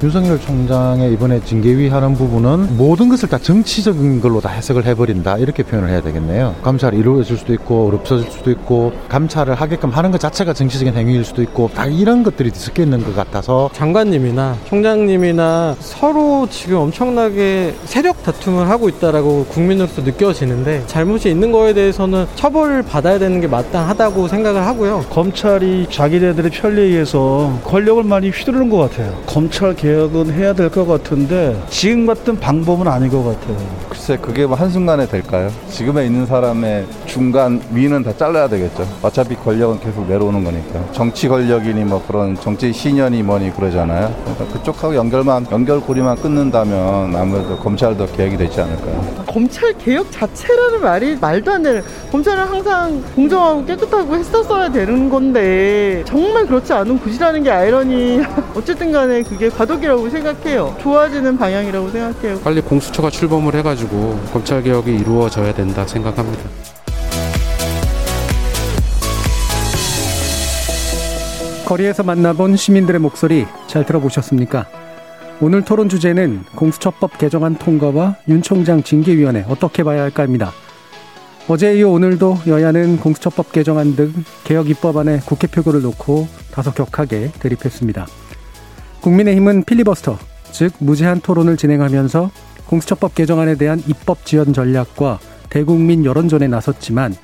윤석열 총장의 이번에 징계위 하는 부분은 모든 것을 다 정치적인 걸로 다 해석을 해버린다 이렇게 표현을 해야 되겠네요. 감찰이 이루어질 수도 있고 없어질 수도 있고 감찰을 하게끔 하는 것 자체가 정치적인 행위일 수도 있고 다 이런 것들이 섞여 있는 것 같아서 장관님이나 총장님이나 서로 지금 엄청나게 세력 다툼을 하고 있다라고 국민으로서 느껴지는데 잘못이 있는 거에 대해서는 처벌을 받아야 되는 게 마땅하다고 생각을 하고요. 검찰이 자기네들의 편리에 의해서 권력을 많이 휘두르는 것 같아요. 검찰 개 혁은 해야 될 것 같은데 지금 같은 방법은 아닌 것 같아요. 글쎄 그게 뭐 한순간에 될까요? 지금에 있는 사람의 중간 위는 다 잘라야 되겠죠. 어차피 권력은 계속 내려오는 거니까. 정치 권력이니 뭐 그런 정치 신연이 뭐니 그러잖아요. 그러니까 그쪽하고 연결만 연결고리만 끊는다면 아무래도 검찰도 개혁이 되지 않을까요? 검찰 개혁 자체라는 말이 말도 안 되는 검찰은 항상 공정하고 깨끗하고 했었어야 되는 건데 정말 그렇지 않은 곳이라는 게 아이러니 어쨌든 간에 그게 과도 기라고 생각해요 좋아지는 방향이라고 생각해요 빨리 공수처가 출범을 해가지고 검찰 개혁이 이루어져야 된다 생각합니다. 거리에서 만나본 시민들의 목소리 잘 들어보셨습니까? 오늘 토론 주제는 공수처법 개정안 통과와 윤 총장 징계위원회 어떻게 봐야 할까입니다. 어제 이어 오늘도 여야는 공수처법 개정안 등 개혁 입법안에 국회 표결을 놓고 다소 격하게 대립했습니다. 국민의힘은 필리버스터, 즉 무제한 토론을 진행하면서 공수처법 개정안에 대한 입법 지원 전략과 대국민 여론전에 나섰지만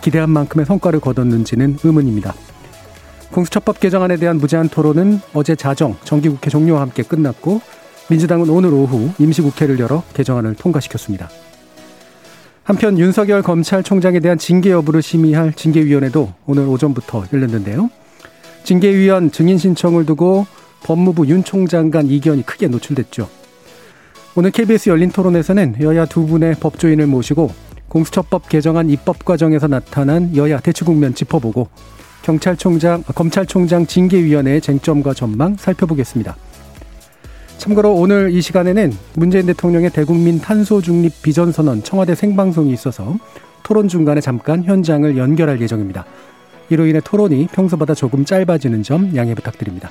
기대한 만큼의 성과를 거뒀는지는 의문입니다. 공수처법 개정안에 대한 무제한 토론은 어제 자정 정기국회 종료와 함께 끝났고 민주당은 오늘 오후 임시국회를 열어 개정안을 통과시켰습니다. 한편 윤석열 검찰총장에 대한 징계 여부를 심의할 징계위원회도 오늘 오전부터 열렸는데요. 징계위원 증인 신청을 두고 법무부 윤 총장 간 이견이 크게 노출됐죠. 오늘 KBS 열린 토론에서는 여야 두 분의 법조인을 모시고 공수처법 개정안 입법 과정에서 나타난 여야 대치 국면 짚어보고 경찰총장, 검찰총장 징계위원회의 쟁점과 전망 살펴보겠습니다. 참고로 오늘 이 시간에는 문재인 대통령의 대국민 탄소 중립 비전 선언 청와대 생방송이 있어서 토론 중간에 잠깐 현장을 연결할 예정입니다. 이로 인해 토론이 평소보다 조금 짧아지는 점 양해 부탁드립니다.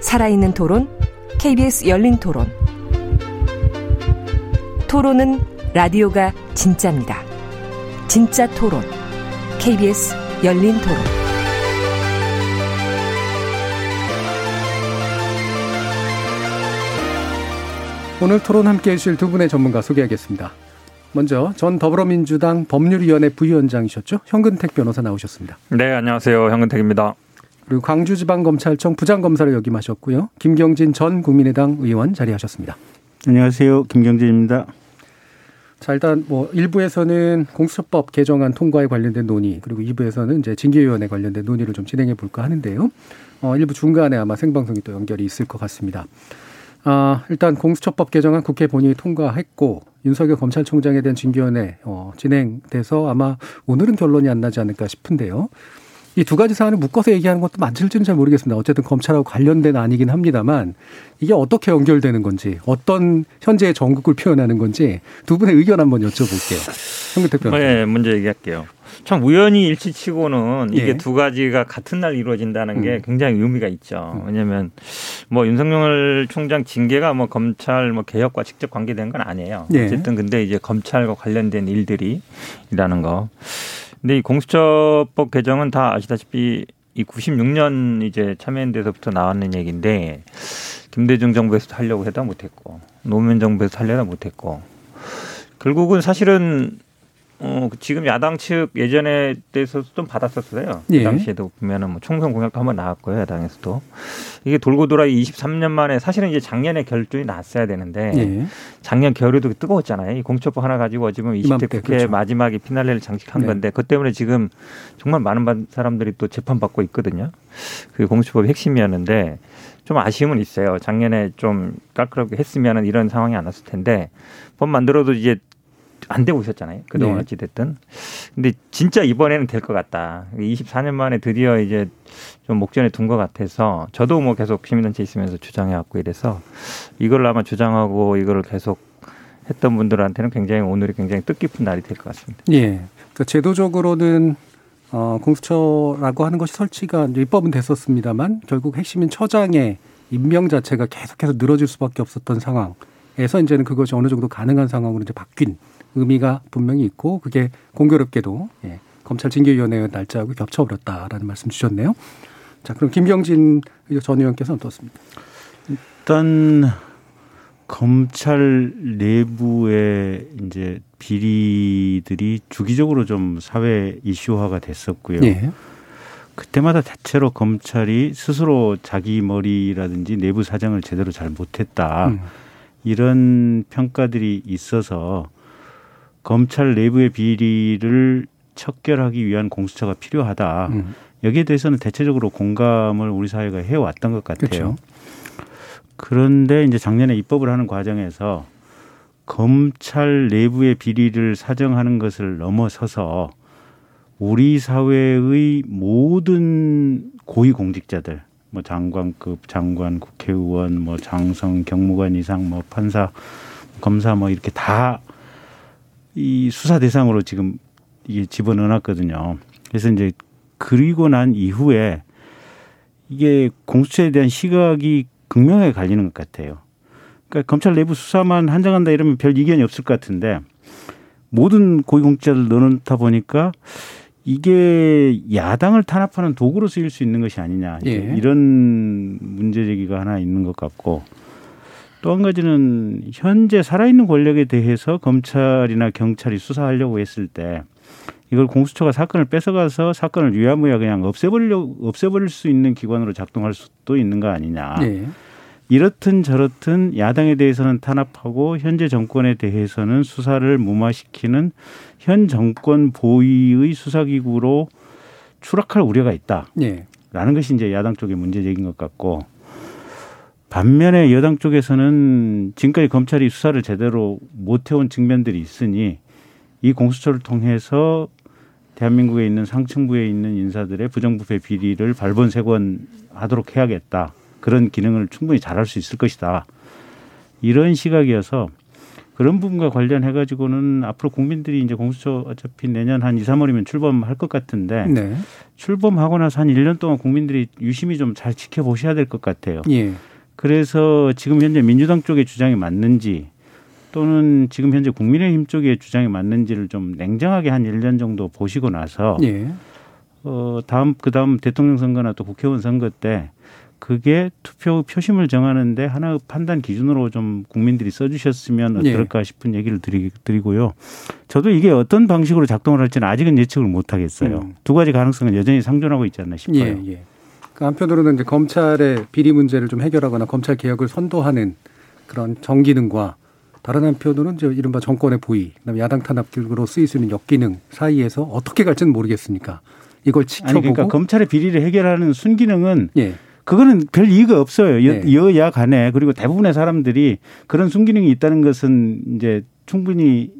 살아있는 토론, KBS 열린 토론. 토론은 라디오가 진짜입니다. 진짜 토론, KBS 열린 토론. 오늘 토론 함께 해주실 두 분의 전문가 소개하겠습니다. 먼저 전 더불어민주당 법률위원회 부위원장이셨죠? 현근택 변호사 나오셨습니다. 네, 안녕하세요. 현근택입니다. 그리고 광주지방검찰청 부장검사를 역임하셨고요. 김경진 전 국민의당 의원 자리하셨습니다. 안녕하세요. 김경진입니다. 자, 일단 뭐 일부에서는 공수처법 개정안 통과에 관련된 논의, 그리고 2부에서는 이제 징계위원회 관련된 논의를 좀 진행해 볼까 하는데요. 어, 일부 중간에 아마 생방송이 또 연결이 있을 것 같습니다. 아, 일단 공수처법 개정안 국회 본회의 통과했고 윤석열 검찰총장에 대한 징계위원회 어, 진행돼서 아마 오늘은 결론이 안 나지 않을까 싶은데요. 이 두 가지 사안을 묶어서 얘기하는 것도 맞을지는 잘 모르겠습니다. 어쨌든 검찰하고 관련된 아니긴 합니다만 이게 어떻게 연결되는 건지 어떤 현재의 전국을 표현하는 건지 두 분의 의견 한번 여쭤볼게요. 현근택 변호사. 네, 먼저 얘기할게요. 참 우연히 일치치고는 이게 예. 두 가지가 같은 날 이루어진다는 게 음. 굉장히 의미가 있죠. 왜냐하면 뭐 윤석열 총장 징계가 뭐 검찰 뭐 개혁과 직접 관계된 건 아니에요. 예. 어쨌든 근데 이제 검찰과 관련된 일들이라는 거. 근데 이 공수처법 개정은 다 아시다시피 이 96년 이제 참여연대에서부터 나왔는 얘기인데 김대중 정부에서도 하려고 해도 못했고 노무현 정부에서 하려다 못했고. 결국은 사실은 어, 지금 야당 측 예전에 대해서 좀 받았었어요. 예. 그 당시에도 보면은 뭐 총선 공약도 한번 나왔고요. 야당에서도. 이게 돌고 돌아 23년 만에 사실은 이제 작년에 결론이 났어야 되는데 예. 작년 겨울에도 뜨거웠잖아요. 이 공천법 하나 가지고 지금 20대 이맘때, 국회 그렇죠. 마지막에 피날레를 장식한 네. 건데 그것 때문에 지금 정말 많은 반- 사람들이 또 재판받고 있거든요. 그 공수처법의 핵심이었는데 좀 아쉬움은 있어요. 작년에 좀 깔끔하게 했으면은 이런 상황이 안 왔을 텐데 법 만들어도 이제 안 되고 있었잖아요. 그동안 네. 어찌됐든. 근데 진짜 이번에는 될 것 같다. 24년 만에 드디어 이제 좀 목전에 둔 것 같아서 저도 뭐 계속 시민단체 있으면서 주장해왔고 이래서 이걸 아마 주장하고 이거를 계속 했던 분들한테는 굉장히 오늘이 굉장히 뜻깊은 날이 될 것 같습니다. 예. 그러니까 제도적으로는 어, 공수처라고 하는 것이 설치가 입법은 됐었습니다만 결국 핵심인 처장의 임명 자체가 계속해서 늘어질 수밖에 없었던 상황에서 이제는 그것이 어느 정도 가능한 상황으로 이제 바뀐 의미가 분명히 있고 그게 공교롭게도 예, 검찰 징계위원회 날짜하고 겹쳐버렸다라는 말씀 주셨네요. 자, 그럼 김경진 전 의원께서는 어떻습니까? 일단 검찰 내부의 이제 비리들이 주기적으로 좀 사회 이슈화가 됐었고요. 예. 그때마다 대체로 검찰이 스스로 자기 머리라든지 내부 사정을 제대로 잘 못했다. 음. 이런 평가들이 있어서 검찰 내부의 비리를 척결하기 위한 공수처가 필요하다. 음. 여기에 대해서는 대체적으로 공감을 우리 사회가 해왔던 것 같아요. 그렇죠. 그런데 이제 작년에 입법을 하는 과정에서 검찰 내부의 비리를 사정하는 것을 넘어서서 우리 사회의 모든 고위 공직자들, 뭐 장관급 장관, 국회의원, 뭐 장성, 경무관 이상, 뭐 판사, 검사, 뭐 이렇게 다 이 수사 대상으로 지금 이게 집어넣어놨거든요. 그래서 이제 그리고 난 이후에 이게 공수처에 대한 시각이 극명하게 갈리는 것 같아요. 그러니까 검찰 내부 수사만 한정한다 이러면 별 이견이 없을 것 같은데 모든 고위공직자를 넣어놓다 보니까 이게 야당을 탄압하는 도구로 쓰일 수 있는 것이 아니냐 예. 이런 문제 제기가 하나 있는 것 같고 또 한 가지는 현재 살아있는 권력에 대해서 검찰이나 경찰이 수사하려고 했을 때 이걸 공수처가 사건을 뺏어가서 사건을 유야무야 그냥 없애버리려 없애버릴 수 있는 기관으로 작동할 수도 있는 거 아니냐. 예. 이렇든 저렇든 야당에 대해서는 탄압하고 현재 정권에 대해서는 수사를 무마시키는 현 정권 보위의 수사기구로 추락할 우려가 있다. 예. 라는 것이 이제 야당 쪽의 문제적인 것 같고 반면에 여당 쪽에서는 지금까지 검찰이 수사를 제대로 못 해온 측면들이 있으니 이 공수처를 통해서 대한민국에 있는 상층부에 있는 인사들의 부정부패 비리를 발본색원하도록 해야겠다. 그런 기능을 충분히 잘할 수 있을 것이다. 이런 시각이어서 그런 부분과 관련해 가지고는 앞으로 국민들이 이제 공수처 어차피 내년 한 2, 3월이면 출범할 것 같은데 네. 출범하고 나서 한 1년 동안 국민들이 유심히 좀 잘 지켜보셔야 될 것 같아요. 예. 그래서 지금 현재 민주당 쪽의 주장이 맞는지 또는 지금 현재 국민의힘 쪽의 주장이 맞는지를 좀 냉정하게 한 1년 정도 보시고 나서 예. 어 다음 그다음 대통령 선거나 또 국회의원 선거 때 그게 투표 표심을 정하는데 하나의 판단 기준으로 좀 국민들이 써주셨으면 예. 어떨까 싶은 얘기를 드리, 드리 고요. 저도 이게 어떤 방식으로 작동을 할지는 아직은 예측을 못 하겠어요. 음. 두 가지 가능성은 여전히 상존하고 있지 않나 싶어요. 예, 예. 그 한편으로는 이제 검찰의 비리 문제를 좀 해결하거나 검찰 개혁을 선도하는 그런 정기능과 다른 한편으로는 이제 이른바 정권의 보위, 그다음에 야당 탄압기로 쓰일 수 있는 역기능 사이에서 어떻게 갈지는 모르겠으니까 이걸 지켜보고 아니 그러니까 검찰의 비리를 해결하는 순기능은 예. 그거는 별 이유가 없어요. 여, 네. 여야 간에 그리고 대부분의 사람들이 그런 순기능이 있다는 것은 이제 충분히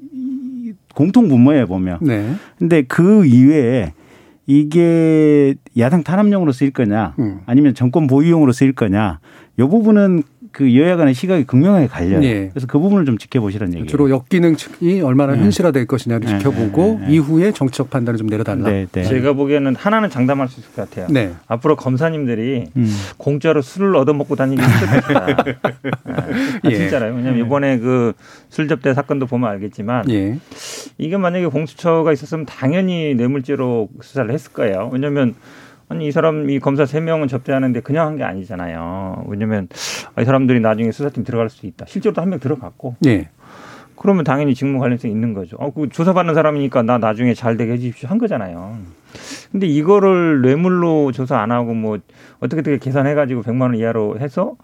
공통 분모에 보면. 네. 근데 그 이외에 이게 야당 탄압용으로 쓰일 거냐 음. 아니면 정권 보유용으로 쓰일 거냐 이 부분은 그 여야 간의 시각이 극명하게 갈려요. 네. 그래서 그 부분을 좀 지켜보시라는 얘기예요. 주로 역기능 측이 얼마나 네. 현실화될 것이냐를 네, 지켜보고 네, 네. 이후에 정치적 판단을 좀 내려달라. 네, 네. 제가 보기에는 하나는 장담할 수 있을 것 같아요. 네. 앞으로 검사님들이 음. 공짜로 술을 얻어먹고 다니기 힘들 것이다. 아, 예. 진짜로요. 왜냐하면 이번에 그 술접대 사건도 보면 알겠지만 예. 이게 만약에 공수처가 있었으면 당연히 뇌물죄로 수사를 했을 거예요. 왜냐하면 아니 이 사람 이 검사 세 명은 접대하는데 그냥 한 게 아니잖아요. 왜냐하면 이 사람들이 나중에 수사팀 들어갈 수도 있다. 실제로도 한 명 들어갔고 예. 그러면 당연히 직무 관련성이 있는 거죠. 어, 그 조사받는 사람이니까 나 나중에 잘 되게 해주십시오 한 거잖아요. 근데 이거를 뇌물로 조사 안 하고 뭐 어떻게 어떻게 계산해가지고 100만 원 이하로 해서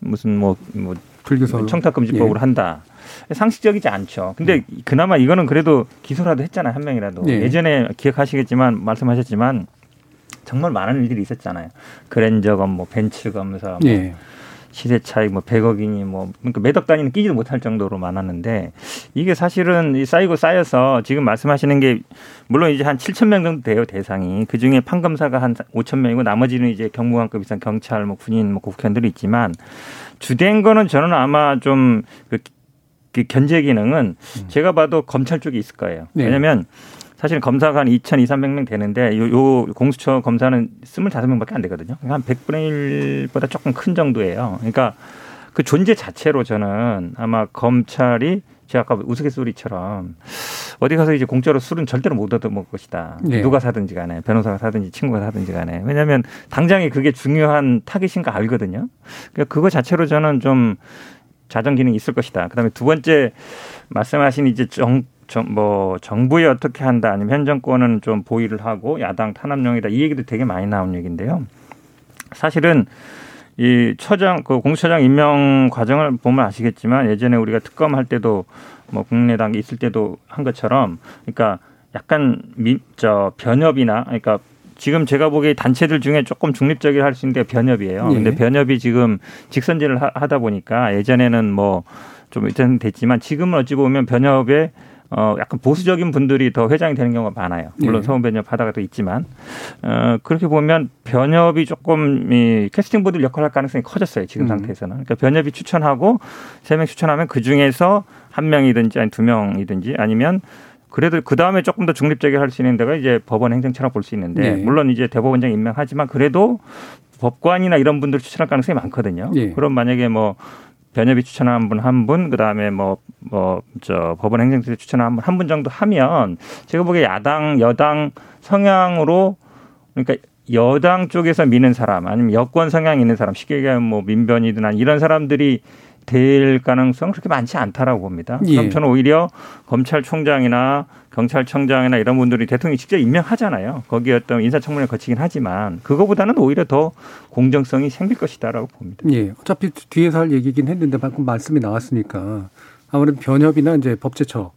무슨 뭐, 뭐 불교서 청탁금지법으로 예. 한다. 상식적이지 않죠. 근데 그나마 이거는 그래도 기소라도 했잖아요. 한 명이라도. 예. 예전에 기억하시겠지만 말씀하셨지만 정말 많은 일들이 있었잖아요. 그랜저검, 뭐 벤츠 검사, 뭐 예. 시세 차익 뭐 100억이니 뭐 그러니까 매덕 단위는 끼지도 못할 정도로 많았는데 이게 사실은 이 쌓이고 쌓여서 지금 말씀하시는 게 물론 이제 한 7천 명 정도 돼요 대상이 그 중에 판검사가 한 5천 명이고 나머지는 이제 경무관급 이상 경찰 뭐 군인 뭐 국회의원들이 있지만 주된 거는 저는 아마 좀그 그 견제 기능은 제가 봐도 검찰 쪽에 있을 거예요. 네. 왜냐하면 사실 검사가 한 2천 2, 300명 되는데 요, 요 공수처 검사는 25명밖에 안 되거든요. 그러니까 한 100분의 1보다 조금 큰 정도예요. 그러니까 그 존재 자체로 저는 아마 검찰이 제가 아까 우스갯소리처럼 어디 가서 이제 공짜로 술은 절대로 못 얻어먹을 것이다. 네. 누가 사든지 간에 변호사가 사든지 친구가 사든지 간에 왜냐하면 당장에 그게 중요한 타깃인 거 알거든요. 그러니까 그거 자체로 저는 좀 자정 기능이 있을 것이다. 그다음에 두 번째 말씀하신 이제 정, 정, 뭐 정부에 어떻게 한다 아니면 현 정권은 좀 보위를 하고 야당 탄압용이다 이 얘기도 되게 많이 나온 얘기인데요. 사실은 이 처장 그 공수처장 임명 과정을 보면 아시겠지만 예전에 우리가 특검 할 때도 뭐 국내당 있을 때도 한 것처럼 그러니까 약간 미, 저 변협이나 그러니까 지금 제가 보기에 단체들 중에 조금 중립적이라 할 수 있는 게 변협이에요. 예. 근데 변협이 지금 직선제를 하- 하다 보니까 예전에는 뭐 좀 일단 됐지만 지금은 어찌 보면 변협에 어 약간 보수적인 분들이 더 회장이 되는 경우가 많아요. 물론 예. 서훈 변협 하다가 또 있지만 어 그렇게 보면 변협이 조금 이 캐스팅 보드 역할을 할 가능성이 커졌어요. 지금 음. 상태에서는. 그러니까 변협이 추천하고 세 명 추천하면 그 중에서 한 명이든지 아니 두 명이든지 아니면 그래도 그 다음에 조금 더 중립적이게 할수 있는 데가 이제 법원 행정처라고 볼수 있는데 네. 물론 이제 대법원장 임명하지만 그래도 법관이나 이런 분들 추천할 가능성이 많거든요. 예. 그럼 만약에 뭐 변협이 추천한 분 한 분, 그 다음에 뭐, 뭐, 저, 법원 행정처에 추천한 분 한 분 정도 하면 제가 보기에 야당, 여당 성향으로 그러니까 여당 쪽에서 미는 사람 아니면 여권 성향이 있는 사람 쉽게 얘기하면 뭐 민변이든 아니 이런 사람들이 될 가능성은 그렇게 많지 않다라고 봅니다. 예. 그럼 저는 오히려 검찰총장이나 경찰청장이나 이런 분들이 대통령이 직접 임명하잖아요. 거기에 어떤 인사청문회 거치긴 하지만 그거보다는 오히려 더 공정성이 생길 것이다라고 봅니다. 예. 어차피 뒤에서 할 얘기긴 했는데 방금 말씀이 나왔으니까 아무래도 변협이나 이제 법제처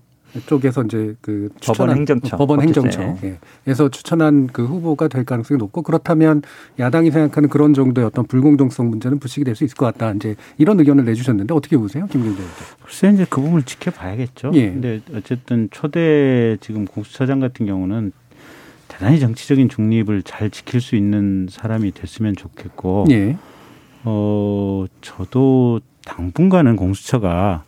쪽에서 이제 그 추천한 행정처, 법원 법제처. 행정처 예. 에서 추천한 그 후보가 될 가능성이 높고 그렇다면 야당이 생각하는 그런 정도의 어떤 불공정성 문제는 부식이 될 수 있을 것 같다. 이제 이런 의견을 내주셨는데 어떻게 보세요, 김경재 의원? 글쎄 이제 그 부분을 지켜봐야겠죠. 예. 근데 어쨌든 초대 지금 공수처장 같은 경우는 대단히 정치적인 중립을 잘 지킬 수 있는 사람이 됐으면 좋겠고, 예. 어 저도 당분간은 공수처가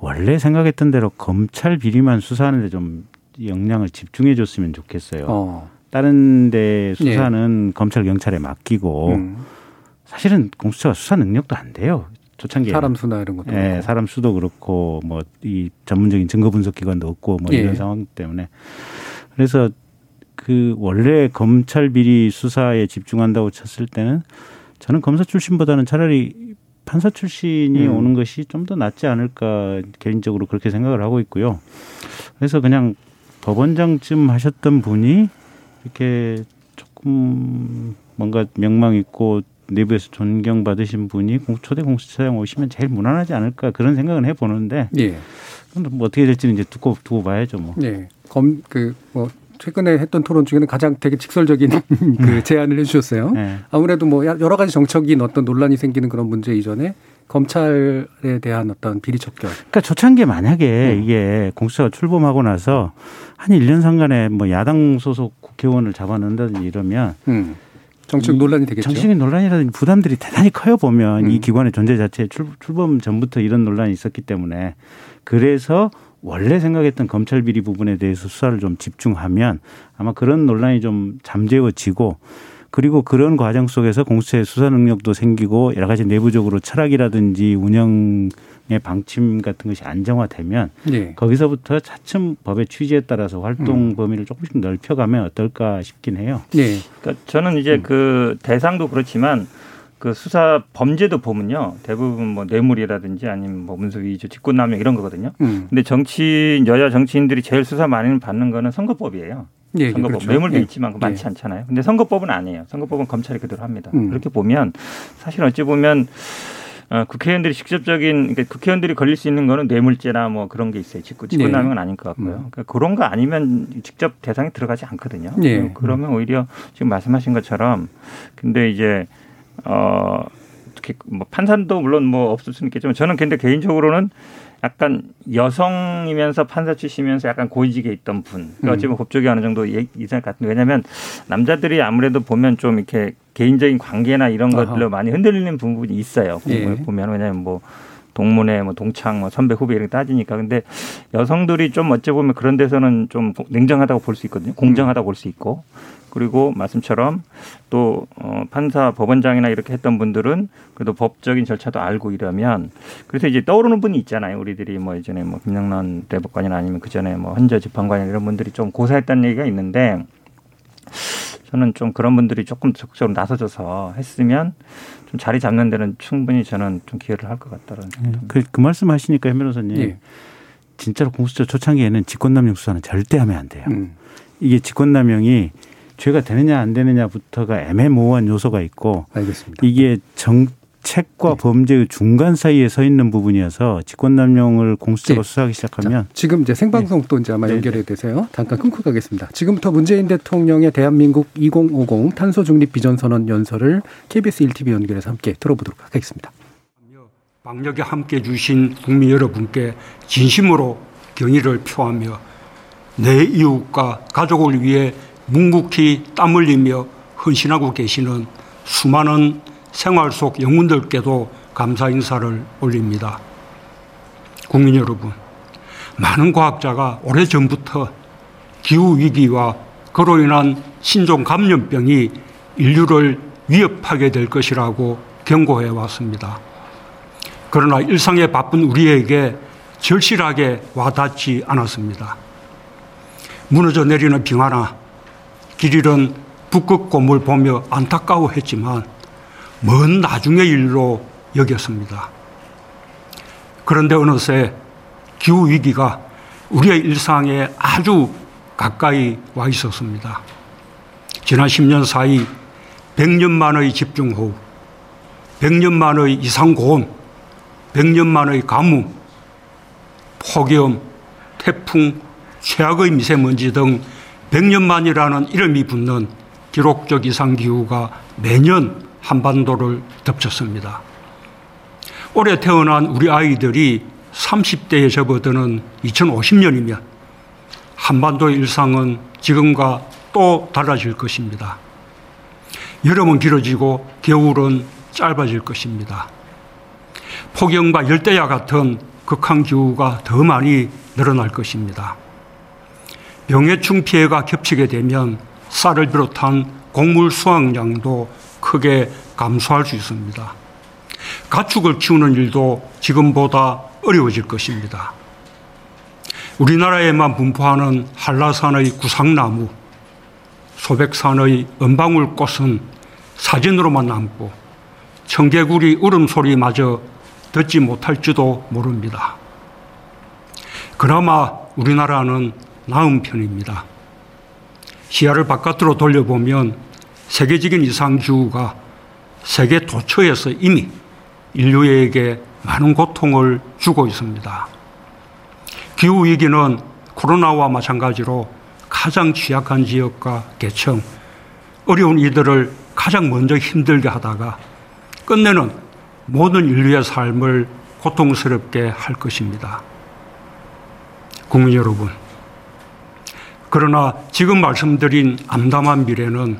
원래 생각했던 대로 검찰 비리만 수사하는데 좀 역량을 집중해 줬으면 좋겠어요. 어. 다른 데 수사는 검찰 경찰에 맡기고 음. 사실은 공수처가 수사 능력도 안 돼요. 초창기에 사람 수나 이런 것도 예. 사람 수도 그렇고 뭐 이 전문적인 증거 분석 기관도 없고 뭐 예. 이런 상황 때문에 그래서 그 원래 검찰 비리 수사에 집중한다고 쳤을 때는 저는 검사 출신보다는 차라리 판사 출신이 음. 오는 것이 좀 더 낫지 않을까 개인적으로 그렇게 생각을 하고 있고요. 그래서 그냥 법원장쯤 하셨던 분이 이렇게 조금 뭔가 명망 있고 내부에서 존경받으신 분이 공- 초대 공수처장 오시면 제일 무난하지 않을까 그런 생각은 해보는데 예. 뭐 어떻게 될지는 이제 두고 두고 봐야죠 뭐. 예. 검, 그, 뭐, 최근에 했던 토론 중에는 가장 되게 직설적인 그 제안을 해주셨어요. 네. 아무래도 뭐 여러 가지 정책인 어떤 논란이 생기는 그런 문제 이전에 검찰에 대한 어떤 비리 척결. 그러니까 초창기에 만약에 이게 공수처가 출범하고 나서 한 1년 상간에 뭐 야당 소속 국회의원을 잡아넣는다든지 이러면 음. 정책 논란이 되겠죠. 정치적인 논란이라든지 부담들이 대단히 커요 보면 음. 이 기관의 존재 자체에 출, 출범 전부터 이런 논란이 있었기 때문에 그래서 원래 생각했던 검찰 비리 부분에 대해서 수사를 좀 집중하면 아마 그런 논란이 좀 잠재워지고 그리고 그런 과정 속에서 공수처의 수사 능력도 생기고 여러 가지 내부적으로 철학이라든지 운영의 방침 같은 것이 안정화되면 예. 거기서부터 차츰 법의 취지에 따라서 활동 범위를 조금씩 넓혀가면 어떨까 싶긴 해요. 예. 그러니까 저는 이제 그 대상도 그렇지만 그 수사 범죄도 보면요 대부분 뭐 뇌물이라든지 아니면 뭐 문서 위조, 직권남용 이런 거거든요. 음. 근데 정치 여야 정치인들이 제일 수사 많이 받는 거는 선거법이에요. 예, 예, 선거법 그렇죠. 뇌물도 예. 있지만 그 많지 예. 않잖아요. 근데 선거법은 아니에요. 선거법은 검찰이 그대로 합니다. 음. 그렇게 보면 사실 어찌 보면 어, 국회의원들이 직접적인 그러니까 국회의원들이 걸릴 수 있는 거는 뇌물죄나 뭐 그런 게 있어요. 직권 직권남용은 아닌 것 같고요. 음. 그러니까 그런 거 아니면 직접 대상에 들어가지 않거든요. 예. 그러면 오히려 지금 말씀하신 것처럼 근데 이제 어 어떻게 뭐 판사도 물론 뭐 없을 수는 있겠지만 저는 근데 개인적으로는 약간 여성이면서 판사 출신이면서 약간 고위직에 있던 분. 그러니까 음. 어찌보면 법조계 어느 정도 예- 이상 같은 왜냐하면 남자들이 아무래도 보면 좀 이렇게 개인적인 관계나 이런 아하. 것들로 많이 흔들리는 부분이 있어요. 예. 보면 왜냐하면 뭐 동문회, 뭐 동창, 뭐 선배 후배 이렇게 따지니까 근데 여성들이 좀 어찌 보면 그런 데서는 좀 냉정하다고 볼 수 있거든요. 공정하다고 볼 수 있고 그리고 말씀처럼 또 어, 판사, 법원장이나 이렇게 했던 분들은 그래도 법적인 절차도 알고 이러면 그래서 이제 떠오르는 분이 있잖아요. 우리들이 뭐 예전에 뭐 김영란 대법관이나 아니면 그 전에 뭐 헌재 재판관이나 이런 분들이 좀 고사했다는 얘기가 있는데 저는 좀 그런 분들이 조금 적극적으로 나서줘서 했으면 좀 자리 잡는 데는 충분히 저는 좀 기여를 할 것 같다는 듭니다. 그, 그 말씀 하시니까 현 변호사님. 예. 진짜로 공수처 초창기에는 직권남용 수사는 절대 하면 안 돼요. 음. 이게 직권남용이 죄가 되느냐 안 되느냐부터가 애매모호한 요소가 있고 알겠습니다. 이게 정책과 범죄의 중간 사이에 서 있는 부분이어서 직권남용을 공수처가 예. 수사하기 시작하면 지금 이제 생방송 또 이제 아마 네, 연결이 되세요. 잠깐 끊고 가겠습니다. 지금부터 문재인 대통령의 대한민국 2050 탄소 중립 비전 선언 연설을 KBS 1TV 연결해서 함께 들어보도록 하겠습니다. 방역에 함께 주신 국민 여러분께 진심으로 경의를 표하며 내 이웃과 가족을 위해 묵묵히 땀 흘리며 헌신하고 계시는 수많은 생활 속 영웅들께도 감사 인사를 올립니다. 국민 여러분, 많은 과학자가 오래전부터 기후위기와 그로 인한 신종 감염병이 인류를 위협하게 될 것이라고 경고해 왔습니다. 그러나 일상에 바쁜 우리에게 절실하게 와닿지 않았습니다. 무너져 내리는 빙하나 길 잃은 북극 곰을 보며 안타까워했지만 먼 나중의 일로 여겼습니다. 그런데 어느새 기후 위기가 우리의 일상에 아주 가까이 와 있었습니다. 지난 10년 사이 100년 만의 집중호우, 100년 만의 이상고온, 100년 만의 가뭄, 폭염, 태풍, 최악의 미세먼지 등 100년만이라는 이름이 붙는 기록적 이상 기후가 매년 한반도를 덮쳤습니다. 올해 태어난 우리 아이들이 30대에 접어드는 2050년이면 한반도의 일상은 지금과 또 달라질 것입니다. 여름은 길어지고 겨울은 짧아질 것입니다. 폭염과 열대야 같은 극한 기후가 더 많이 늘어날 것입니다. 병해충 피해가 겹치게 되면 쌀을 비롯한 곡물 수확량도 크게 감소할 수 있습니다. 가축을 키우는 일도 지금보다 어려워질 것입니다. 우리나라에만 분포하는 한라산의 구상나무, 소백산의 은방울 꽃은 사진으로만 남고 청개구리 울음소리마저 듣지 못할지도 모릅니다. 그나마 우리나라는 나은 편입니다. 시야를 바깥으로 돌려보면 세계적인 이상기후가 세계 도처에서 이미 인류에게 많은 고통을 주고 있습니다. 기후위기는 코로나와 마찬가지로 가장 취약한 지역과 계층, 어려운 이들을 가장 먼저 힘들게 하다가 끝내는 모든 인류의 삶을 고통스럽게 할 것입니다. 국민 여러분, 그러나 지금 말씀드린 암담한 미래는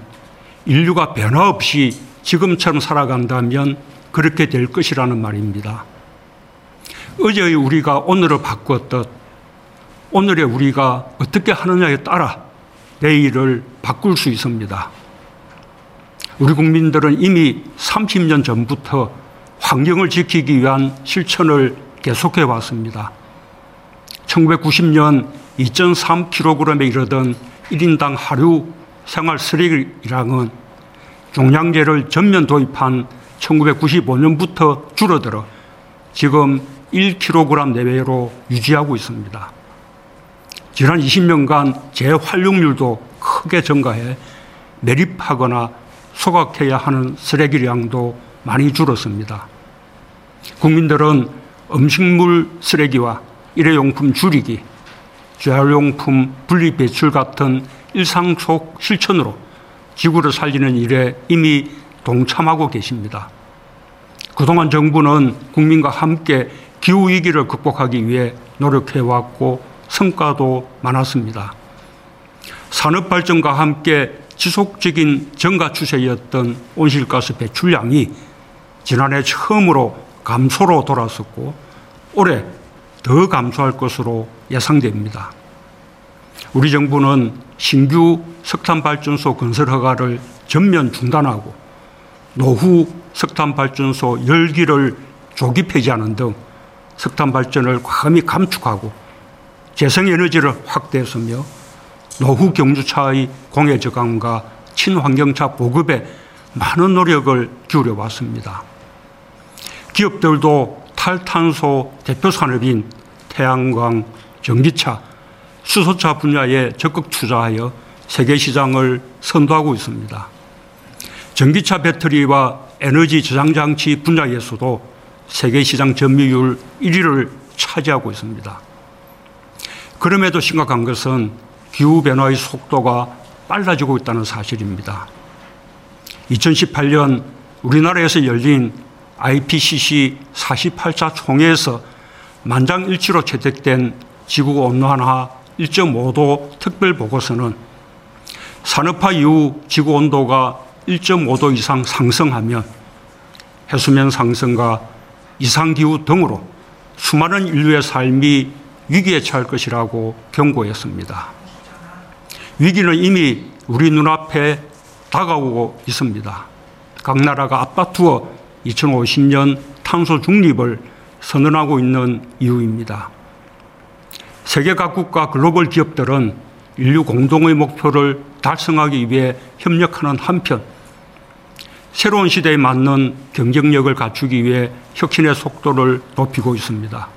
인류가 변화 없이 지금처럼 살아간다면 그렇게 될 것이라는 말입니다. 어제의 우리가 오늘을 바꾸었듯 오늘의 우리가 어떻게 하느냐에 따라 내일을 바꿀 수 있습니다. 우리 국민들은 이미 30년 전부터 환경을 지키기 위한 실천을 계속해 왔습니다. 1990년 2.3kg에 이르던 1인당 하루 생활 쓰레기량은 종량제를 전면 도입한 1995년부터 줄어들어 지금 1kg 내외로 유지하고 있습니다. 지난 20년간 재활용률도 크게 증가해 매립하거나 소각해야 하는 쓰레기량도 많이 줄었습니다. 국민들은 음식물 쓰레기와 일회용품 줄이기, 재활용품 분리 배출 같은 일상 속 실천으로 지구를 살리는 일에 이미 동참하고 계십니다. 그동안 정부는 국민과 함께 기후위기를 극복하기 위해 노력해왔고 성과도 많았습니다. 산업발전과 함께 지속적인 증가 추세였던 온실가스 배출량이 지난해 처음으로 감소로 돌아섰고 올해 더 감소할 것으로 예상됩니다. 우리 정부는 신규 석탄 발전소 건설 허가를 전면 중단하고 노후 석탄 발전소 10기를 조기 폐지하는 등 석탄 발전을 과감히 감축하고 재생 에너지를 확대했으며 노후 경주차의 공해 저감과 친환경차 보급에 많은 노력을 기울여 왔습니다. 기업들도 탈탄소 대표 산업인 태양광, 전기차, 수소차 분야에 적극 투자하여 세계 시장을 선도하고 있습니다. 전기차 배터리와 에너지 저장 장치 분야에서도 세계 시장 점유율 1위를 차지하고 있습니다. 그럼에도 심각한 것은 기후 변화의 속도가 빨라지고 있다는 사실입니다. 2018년 우리나라에서 열린 IPCC 48차 총회에서 만장일치로 채택된 지구 온난화 1.5도 특별 보고서는 산업화 이후 지구 온도가 1.5도 이상 상승하면 해수면 상승과 이상기후 등으로 수많은 인류의 삶이 위기에 처할 것이라고 경고했습니다. 위기는 이미 우리 눈앞에 다가오고 있습니다. 각 나라가 앞다투어 2050년 탄소 중립을 선언하고 있는 이유입니다. 세계 각국과 글로벌 기업들은 인류 공동의 목표를 달성하기 위해 협력하는 한편 새로운 시대에 맞는 경쟁력을 갖추기 위해 혁신의 속도를 높이고 있습니다.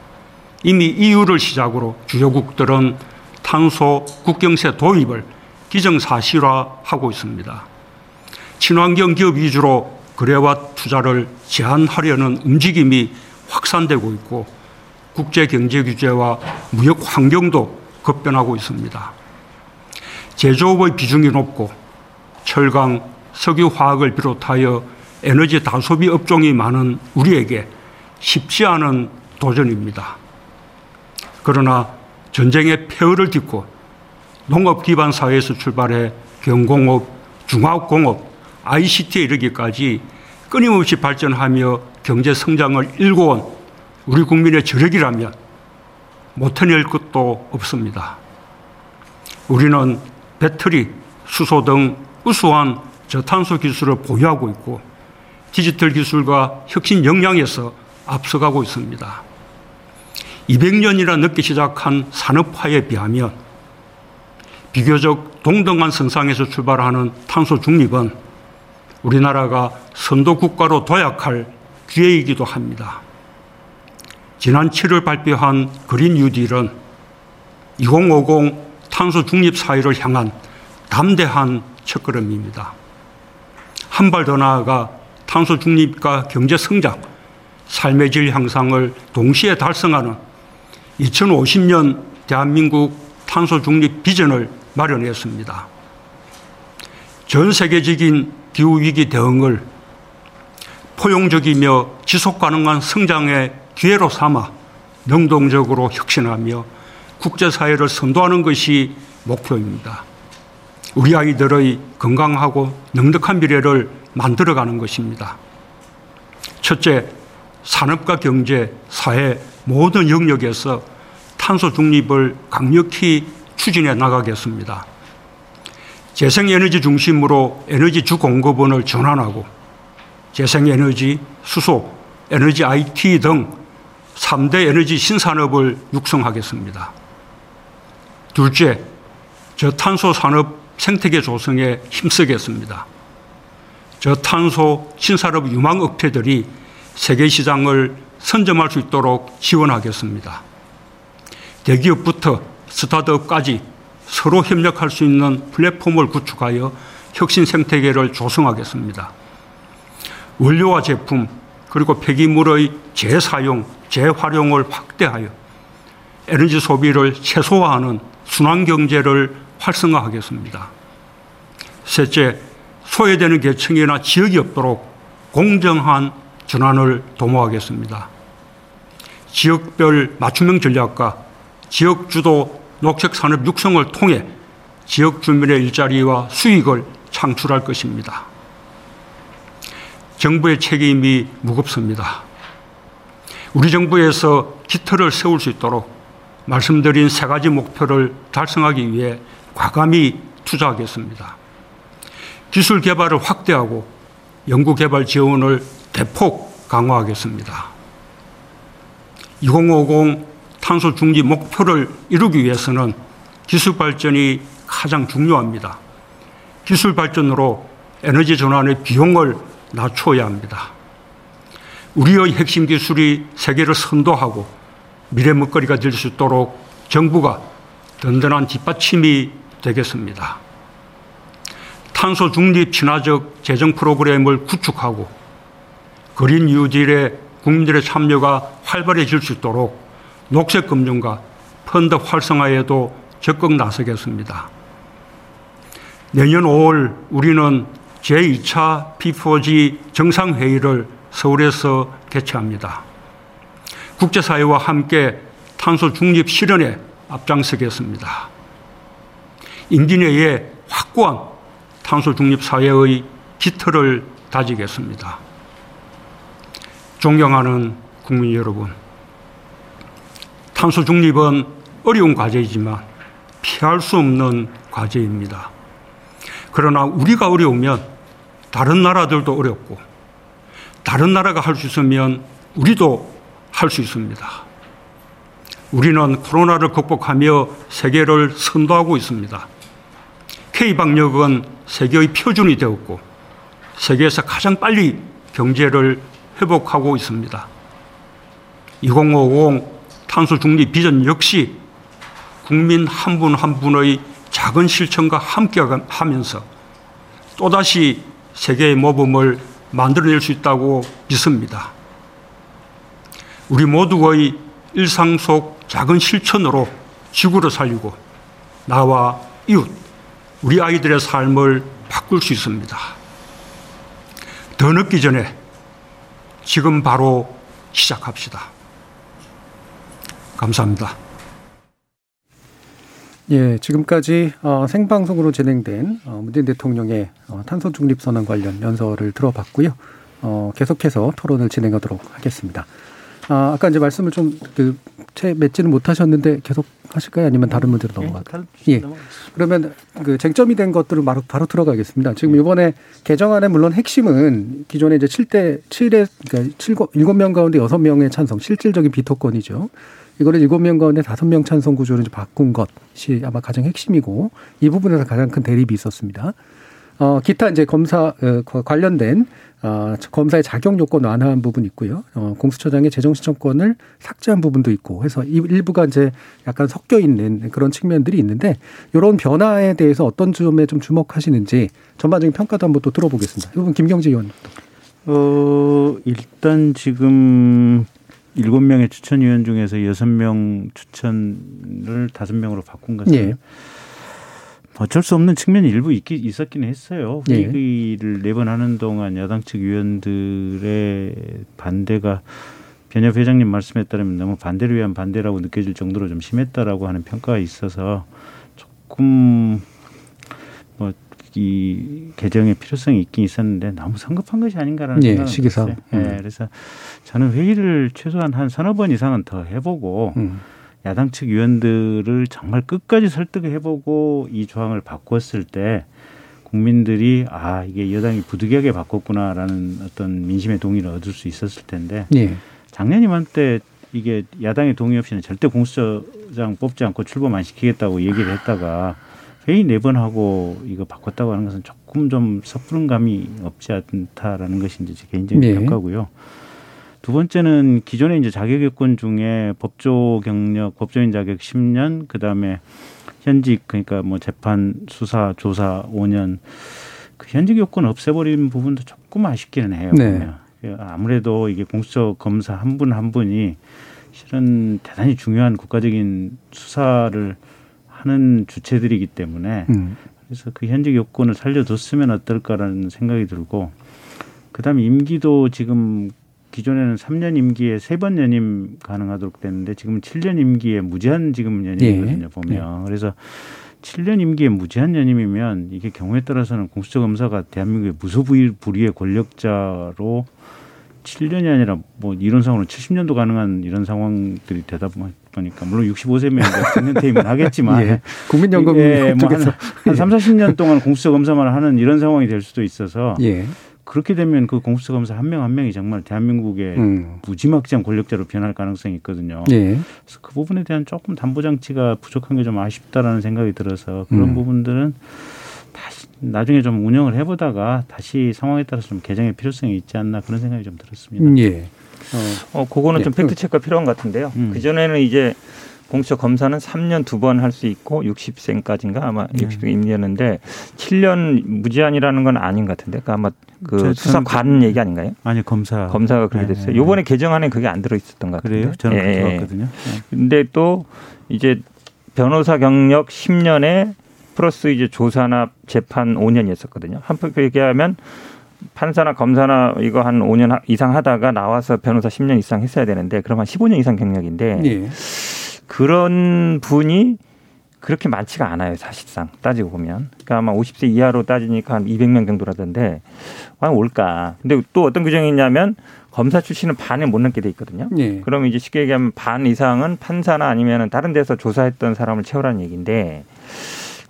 이미 EU를 시작으로 주요국들은 탄소 국경세 도입을 기정사실화하고 있습니다. 친환경 기업 위주로 거래와 투자를 제한하려는 움직임이 확산되고 있고 국제 경제 규제와 무역 환경도 급변하고 있습니다. 제조업의 비중이 높고 철강, 석유, 화학을 비롯하여 에너지 다소비 업종이 많은 우리에게 쉽지 않은 도전입니다. 그러나 전쟁의 폐허를 딛고 농업 기반 사회에서 출발해 경공업, 중화공업, ICT에 이르기까지 끊임없이 발전하며 경제 성장을 일궈온 우리 국민의 저력이라면 못해낼 것도 없습니다. 우리는 배터리, 수소 등 우수한 저탄소 기술을 보유하고 있고 디지털 기술과 혁신 역량에서 앞서가고 있습니다. 200년이나 늦게 시작한 산업화에 비하면 비교적 동등한 선상에서 출발하는 탄소 중립은 우리나라가 선도 국가로 도약할 기회이기도 합니다. 지난 7월 발표한 그린 뉴딜은 2050 탄소 중립 사회를 향한 담대한 첫걸음입니다. 한 발 더 나아가 탄소 중립과 경제 성장, 삶의 질 향상을 동시에 달성하는 2050년 대한민국 탄소 중립 비전을 마련했습니다. 전 세계적인 기후위기 대응을 포용적이며 지속 가능한 성장의 기회로 삼아 능동적으로 혁신하며 국제사회를 선도하는 것이 목표입니다. 우리 아이들의 건강하고 넉넉한 미래를 만들어가는 것입니다. 첫째, 산업과 경제, 사회 모든 영역에서 탄소 중립을 강력히 추진해 나가겠습니다. 재생에너지 중심으로 에너지 주 공급원을 전환하고 재생에너지, 수소, 에너지 IT 등 3대 에너지 신산업을 육성하겠습니다. 둘째, 저탄소 산업 생태계 조성에 힘쓰겠습니다. 저탄소 신산업 유망 업체들이 세계 시장을 선점할 수 있도록 지원하겠습니다. 대기업부터 스타트업까지 서로 협력할 수 있는 플랫폼을 구축하여 혁신 생태계를 조성하겠습니다. 원료와 제품 그리고 폐기물의 재사용, 재활용을 확대하여 에너지 소비를 최소화하는 순환 경제를 활성화하겠습니다. 셋째, 소외되는 계층이나 지역이 없도록 공정한 전환을 도모하겠습니다. 지역별 맞춤형 전략과 지역 주도 녹색 산업 육성을 통해 지역 주민의 일자리와 수익을 창출할 것입니다. 정부의 책임이 무겁습니다. 우리 정부에서 기틀을 세울 수 있도록 말씀드린 세 가지 목표를 달성하기 위해 과감히 투자하겠습니다. 기술 개발을 확대하고 연구 개발 지원을 대폭 강화하겠습니다. 2050 탄소 중지 목표를 이루기 위해서는 기술 발전이 가장 중요합니다. 기술 발전으로 에너지 전환의 비용을 낮춰야 합니다. 우리의 핵심 기술이 세계를 선도하고 미래 먹거리가 될 수 있도록 정부가 든든한 뒷받침이 되겠습니다. 탄소 중립 친화적 재정 프로그램을 구축하고 그린 뉴딜에 국민들의 참여가 활발해질 수 있도록 녹색 금융과 펀드 활성화에도 적극 나서겠습니다. 내년 5월 우리는 제2차 P4G 정상회의를 서울에서 개최합니다. 국제사회와 함께 탄소 중립 실현에 앞장서겠습니다. 내에 확고한 탄소 중립 사회의 기틀을 다지겠습니다. 존경하는 국민 여러분, 탄소 중립은 어려운 과제이지만 피할 수 없는 과제입니다. 그러나 우리가 어려우면 다른 나라들도 어렵고 다른 나라가 할 수 있으면 우리도 할 수 있습니다. 우리는 코로나를 극복하며 세계를 선도하고 있습니다. K방역은 세계의 표준이 되었고 세계에서 가장 빨리 경제를 회복하고 있습니다. 2050 탄소 중립 비전 역시 국민 한 분한 한 분의 작은 실천과 함께 하면서 또다시 세계의 모범을 만들어낼 수 있다고 믿습니다. 우리 모두의 일상 속 작은 실천으로 지구를 살리고 나와 이웃, 우리 아이들의 삶을 바꿀 수 있습니다. 더 늦기 전에 지금 바로 시작합시다. 감사합니다. 예, 지금까지 어, 생방송으로 진행된 어, 문재인 대통령의 어, 탄소 중립 선언 관련 연설을 들어봤고요. 어, 계속해서 토론을 진행하도록 하겠습니다. 아, 아까 이제 말씀을 좀그 맺지는 못하셨는데 계속 하실까요? 아니면 다른 문제로 넘어갈까요? 예. 그러면 그 쟁점이 된 것들을 바로, 바로 들어가겠습니다. 지금 이번에 개정안의 물론 핵심은 기존에 이제 7대 7에 그러니까 7 7명 가운데 6명의 찬성 실질적인 비토권이죠. 이거를 일곱 명 가운데 다섯 명 찬성 구조로 바꾼 것이 아마 가장 핵심이고 이 부분에서 가장 큰 대립이 있었습니다. 어, 기타 이제 검사 어, 관련된 어, 검사의 자격 요건 완화한 부분 있고요. 어, 공수처장의 재정 신청권을 삭제한 부분도 있고 해서 일부가 이제 약간 섞여 있는 그런 측면들이 있는데 이런 변화에 대해서 어떤 점에 좀 주목하시는지 전반적인 평가도 한번 또 들어보겠습니다. 이 부분 김경재 의원부터. 어, 일단 지금 일곱 명의 추천위원 중에서 여섯 명 추천을 다섯 명으로 바꾼 것은 예. 어쩔 수 없는 측면이 일부 있기, 있었긴 했어요. 예. 회의를 네 번 하는 동안 야당 측 위원들의 반대가 변협 회장님 말씀에 따르면 너무 반대를 위한 반대라고 느껴질 정도로 좀 심했다라고 하는 평가가 있어서 조금 이 개정의 필요성이 있긴 있었는데 너무 성급한 것이 아닌가라는 예, 생각이 시기상. 들었어요. 예, 음. 그래서 저는 회의를 최소한 한 서너 번 이상은 더 해보고 음. 야당 측 위원들을 정말 끝까지 설득해보고 이 조항을 바꿨을 때 국민들이 아 이게 여당이 부득이하게 바꿨구나라는 어떤 민심의 동의를 얻을 수 있었을 텐데 예. 작년 이맘때 이게 야당의 동의 없이는 절대 공수처장 뽑지 않고 출범 안 시키겠다고 얘기를 했다가 회의 네 번 하고 이거 바꿨다고 하는 것은 조금 좀 섣부른 감이 없지 않다라는 것이 이제 제 개인적인 네. 평가고요. 두 번째는 기존의 이제 자격 요건 중에 법조 경력, 법조인 자격 10년, 그 다음에 현직 그러니까 뭐 재판, 수사, 조사 5년 그 현직 요건 없애버린 부분도 조금 아쉽기는 해요. 네. 그 아무래도 이게 공수처 검사 한분한 분이 실은 대단히 중요한 국가적인 수사를 하는 주체들이기 때문에 음. 그래서 그 현직 요건을 살려뒀으면 어떨까라는 생각이 들고 그다음에 임기도 지금 기존에는 3년 임기에 세번 연임 가능하도록 됐는데 지금 7년 임기에 무제한 지금 연임이거든요 예. 보면 그래서 7년 임기에 무제한 연임이면 이게 경우에 따라서는 공수처 검사가 대한민국의 무소불위의 권력자로 7년이 아니라 뭐 이론상으로 70년도 가능한 이런 상황들이 되다 보니까 물론 65세면 정년 퇴임은 하겠지만 예. 국민연금 예, 뭐한. 한 3, 40년 동안 공수처 검사만 하는 이런 상황이 될 수도 있어서 예. 그렇게 되면 그 공수처 검사 한 명한 명이 정말 대한민국의 음. 무지막지한 권력자로 변할 가능성이 있거든요. 예. 그래서 그 부분에 대한 조금 담보 장치가 부족한 게 좀 아쉽다라는 생각이 들어서 그런 음. 부분들은 나중에 좀 운영을 해보다가 다시 상황에 따라서 좀 개정의 필요성이 있지 않나 그런 생각이 좀 들었습니다. 음, 예. 어, 그거는 예. 좀 팩트 체크가 필요한 것 같은데요. 음. 그 전에는 이제 공수처 검사는 3년 두 번 할 수 있고 60세까지인가 아마 네. 60세 임기였는데 7년 무제한이라는 건 아닌 것 같은데, 그 아마 그 저- 수사관 저는 얘기 아닌가요? 아니 검사 검사가 그렇게 네, 됐어요. 네, 요번에 개정안에 그게 안 들어 있었던 것 같은데. 그래요? 저는 예, 그렇게 예. 네. 근데 또 이제 변호사 경력 10년에 플러스 이제 조사나 재판 5년이었었거든요. 한편 얘기하면 판사나 검사나 이거 한 5년 하- 이상 하다가 나와서 변호사 10년 이상 했어야 되는데 그럼 한 15년 이상 경력인데 예. 그런 분이 그렇게 많지가 않아요, 사실상 따지고 보면. 그러니까 아마 50세 이하로 따지니까 한 200명 정도라던데 과연 올까? 근데 또 어떤 규정이 있냐면 검사 출신은 반에 못 넘게 돼 있거든요. 예. 그러면 이제 쉽게 얘기하면 반 이상은 판사나 아니면 다른 데서 조사했던 사람을 채우라는 얘기인데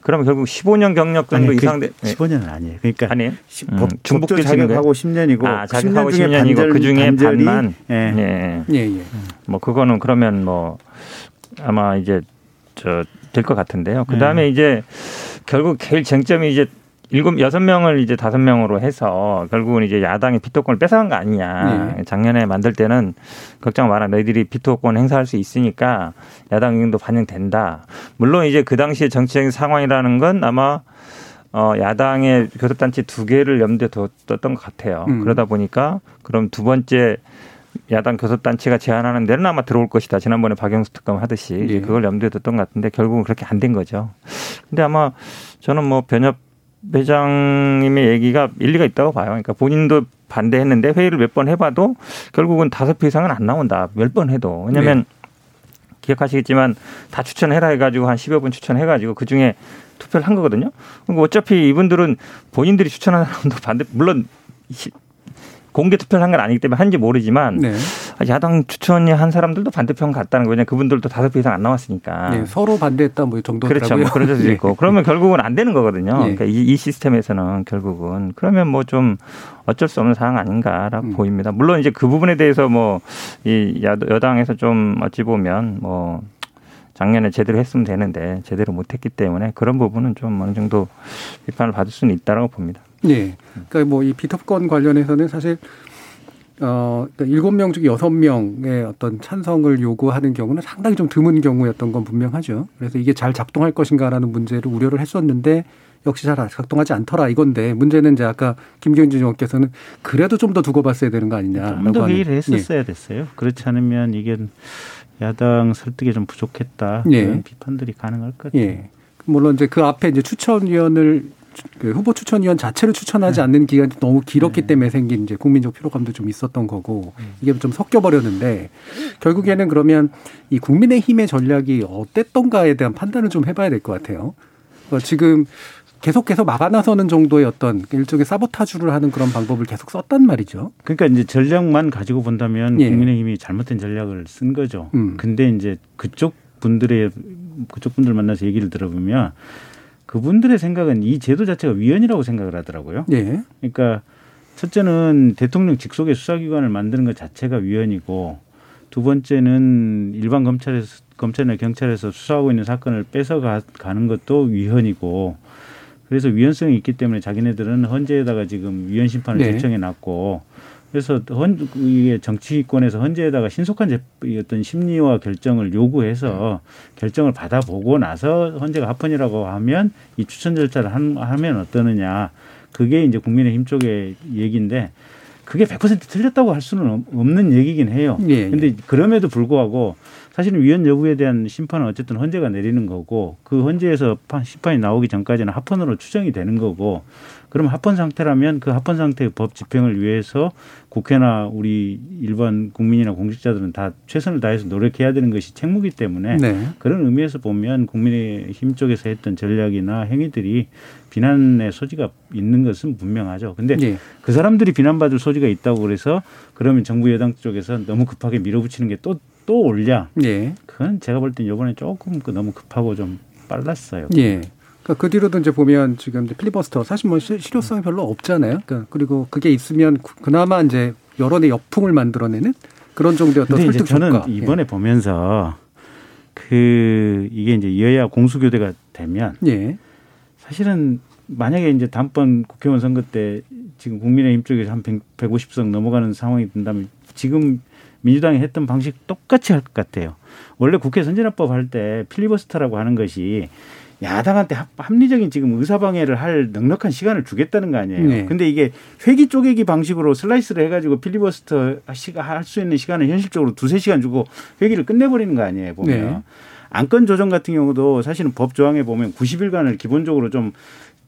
그러면 결국 15년 경력 정도 아니, 그 이상 돼. 15년은 아니에요. 그러니까 아니에요? 시- 음, 법, 거예요? 자격하고 10년이고 아, 자격하고 10년 중에 10년이고 반절, 그 중에 반절이 반만. 예. 예. 예, 예. 뭐 그거는 그러면 뭐 아마 이제 저 될 것 같은데요. 그 다음에 네. 이제 결국 제일 쟁점이 이제 일곱 여섯 명을 이제 다섯 명으로 해서 결국은 이제 야당이 비토권을 뺏어간 거 아니냐. 네. 작년에 만들 때는 걱정 마라. 너희들이 비토권 행사할 수 있으니까 야당 의견도 반영된다. 물론 이제 그 당시에 정치적인 상황이라는 건 아마 어, 야당의 교섭단체 두 개를 염두에 뒀던 것 같아요. 음. 그러다 보니까 그럼 두 번째 야당 교섭단체가 제안하는 데는 아마 들어올 것이다. 지난번에 박영수 특검 하듯이 예. 그걸 염두에 뒀던 것 같은데 결국은 그렇게 안 된 거죠. 근데 아마 저는 뭐 변협 회장님의 얘기가 일리가 있다고 봐요. 그러니까 본인도 반대했는데 회의를 몇 번 해봐도 결국은 다섯 표 이상은 안 나온다. 몇 번 해도. 왜냐하면 기억하시겠지만 다 추천해라 해가지고 한 10여 분 추천해가지고 그 중에 투표를 한 거거든요. 그리고 어차피 이분들은 본인들이 추천한 사람도 반대, 물론 시- 공개 투표를 한 건 아니기 때문에 한지 모르지만 네. 야당 추천이 한 사람들도 반대편 같다는 거냐. 그분들도 다섯 표 이상 안 나왔으니까. 네, 서로 반대했다 뭐 이 정도더라고요. 그렇죠. 뭐 그럴 수도 예. 있고. 그러면 결국은 안 되는 거거든요. 예. 그러니까 이, 이 시스템에서는 결국은 그러면 뭐 좀 어쩔 수 없는 상황 아닌가라고 음. 보입니다. 물론 이제 그 부분에 대해서 뭐 이 여당에서 좀 어찌 보면 뭐 작년에 제대로 했으면 되는데 제대로 못했기 때문에 그런 부분은 좀 어느 정도 비판을 받을 수는 있다라고 봅니다. 예. 그러니까 뭐 이 비토권 관련해서는 사실 어 일곱 명 중에 여섯 명의 어떤 찬성을 요구하는 경우는 상당히 좀 드문 경우였던 건 분명하죠. 그래서 이게 잘 작동할 것인가라는 문제를 우려를 했었는데 역시 잘 작동하지 않더라 이건데 문제는 이제 아까 김경진 의원께서는 그래도 좀 더 두고 봤어야 되는 거 아니냐라고 좀더 하는. 회의를 예. 했었어야 됐어요. 그렇지 않으면 이게 야당 설득에 좀 부족했다. 예. 그런 비판들이 가능할 것 같아요. 예. 물론 이제 그 앞에 이제 추천위원을 그 후보 추천위원 자체를 추천하지 네. 않는 기간이 너무 길었기 때문에 생긴 이제 국민적 피로감도 좀 있었던 거고 음. 이게 좀 섞여 버렸는데 결국에는 그러면 이 국민의힘의 전략이 어땠던가에 대한 판단을 좀 해봐야 될 것 같아요. 어, 지금 계속해서 막아나서는 정도의 어떤 일종의 사보타주를 하는 그런 방법을 계속 썼단 말이죠. 그러니까 이제 전략만 가지고 본다면 예. 국민의힘이 잘못된 전략을 쓴 거죠. 음. 근데 이제 그쪽 분들의 그쪽 분들 만나서 얘기를 들어보면 그분들의 생각은 이 제도 자체가 위헌이라고 생각을 하더라고요. 예. 그러니까 첫째는 대통령 직속의 수사기관을 만드는 것 자체가 위헌이고 두 번째는 일반 검찰에서 검찰이나 경찰에서 수사하고 있는 사건을 뺏어 가, 는 것도 위헌이고 그래서 위헌성이 있기 때문에 자기네들은 헌재에다가 지금 위헌 심판을 네. 제청해 놨고 그래서 헌 이게 정치권에서 헌재에다가 신속한 제, 어떤 심리와 결정을 요구해서 결정을 받아보고 나서 헌재가 합헌이라고 하면 이 추천 절차를 한, 하면 어떠느냐 그게 이제 국민의힘 쪽의 얘기인데 그게 100% 틀렸다고 할 수는 없- 없는 얘기긴 해요. 예, 예. 근데 그럼에도 불구하고 사실은 위헌 여부에 대한 심판은 어쨌든 헌재가 내리는 거고 그 헌재에서 판- 심판이 나오기 전까지는 합헌으로 추정이 되는 거고 그럼 합헌 상태라면 그 합헌 상태의 법 집행을 위해서 국회나 우리 일반 국민이나 공직자들은 다 최선을 다해서 노력해야 되는 것이 책무기 때문에 네. 그런 의미에서 보면 국민의힘 쪽에서 했던 전략이나 행위들이 비난의 소지가 있는 것은 분명하죠. 근데 예. 그 사람들이 비난받을 소지가 있다고 그래서 그러면 정부 여당 쪽에서 너무 급하게 밀어붙이는 게 또또 올냐? 예. 그건 제가 볼 땐 이번에 조금 그 너무 급하고 좀 빨랐어요. 예. 그러니까 그 뒤로도 이제 보면 지금 이제 필리버스터 사실 뭐 실- 실효성이 별로 없잖아요. 그러니까 그리고 그게 있으면 구- 그나마 이제 여론의 역풍을 만들어내는 그런 정도의 어떤 설득 저는 효과. 예. 이번에 보면서 그 이게 이제 여야 공수교대가 되면 예. 사실은 만약에 이제 다음번 국회의원 선거 때 지금 국민의힘 쪽에서 한 100, 150석 넘어가는 상황이 된다면 지금 민주당이 했던 방식 똑같이 할 것 같아요. 원래 국회 선진화법 할 때 필리버스터라고 하는 것이 야당한테 합- 합리적인 지금 의사방해를 할 넉넉한 시간을 주겠다는 거 아니에요. 네. 근데 이게 회기 쪼개기 방식으로 슬라이스를 해가지고 필리버스터 할 수 있는 시간을 현실적으로 두세 시간 주고 회기를 끝내버리는 거 아니에요. 보면. 네. 안건 조정 같은 경우도 사실은 법 조항에 보면 90일간을 기본적으로 좀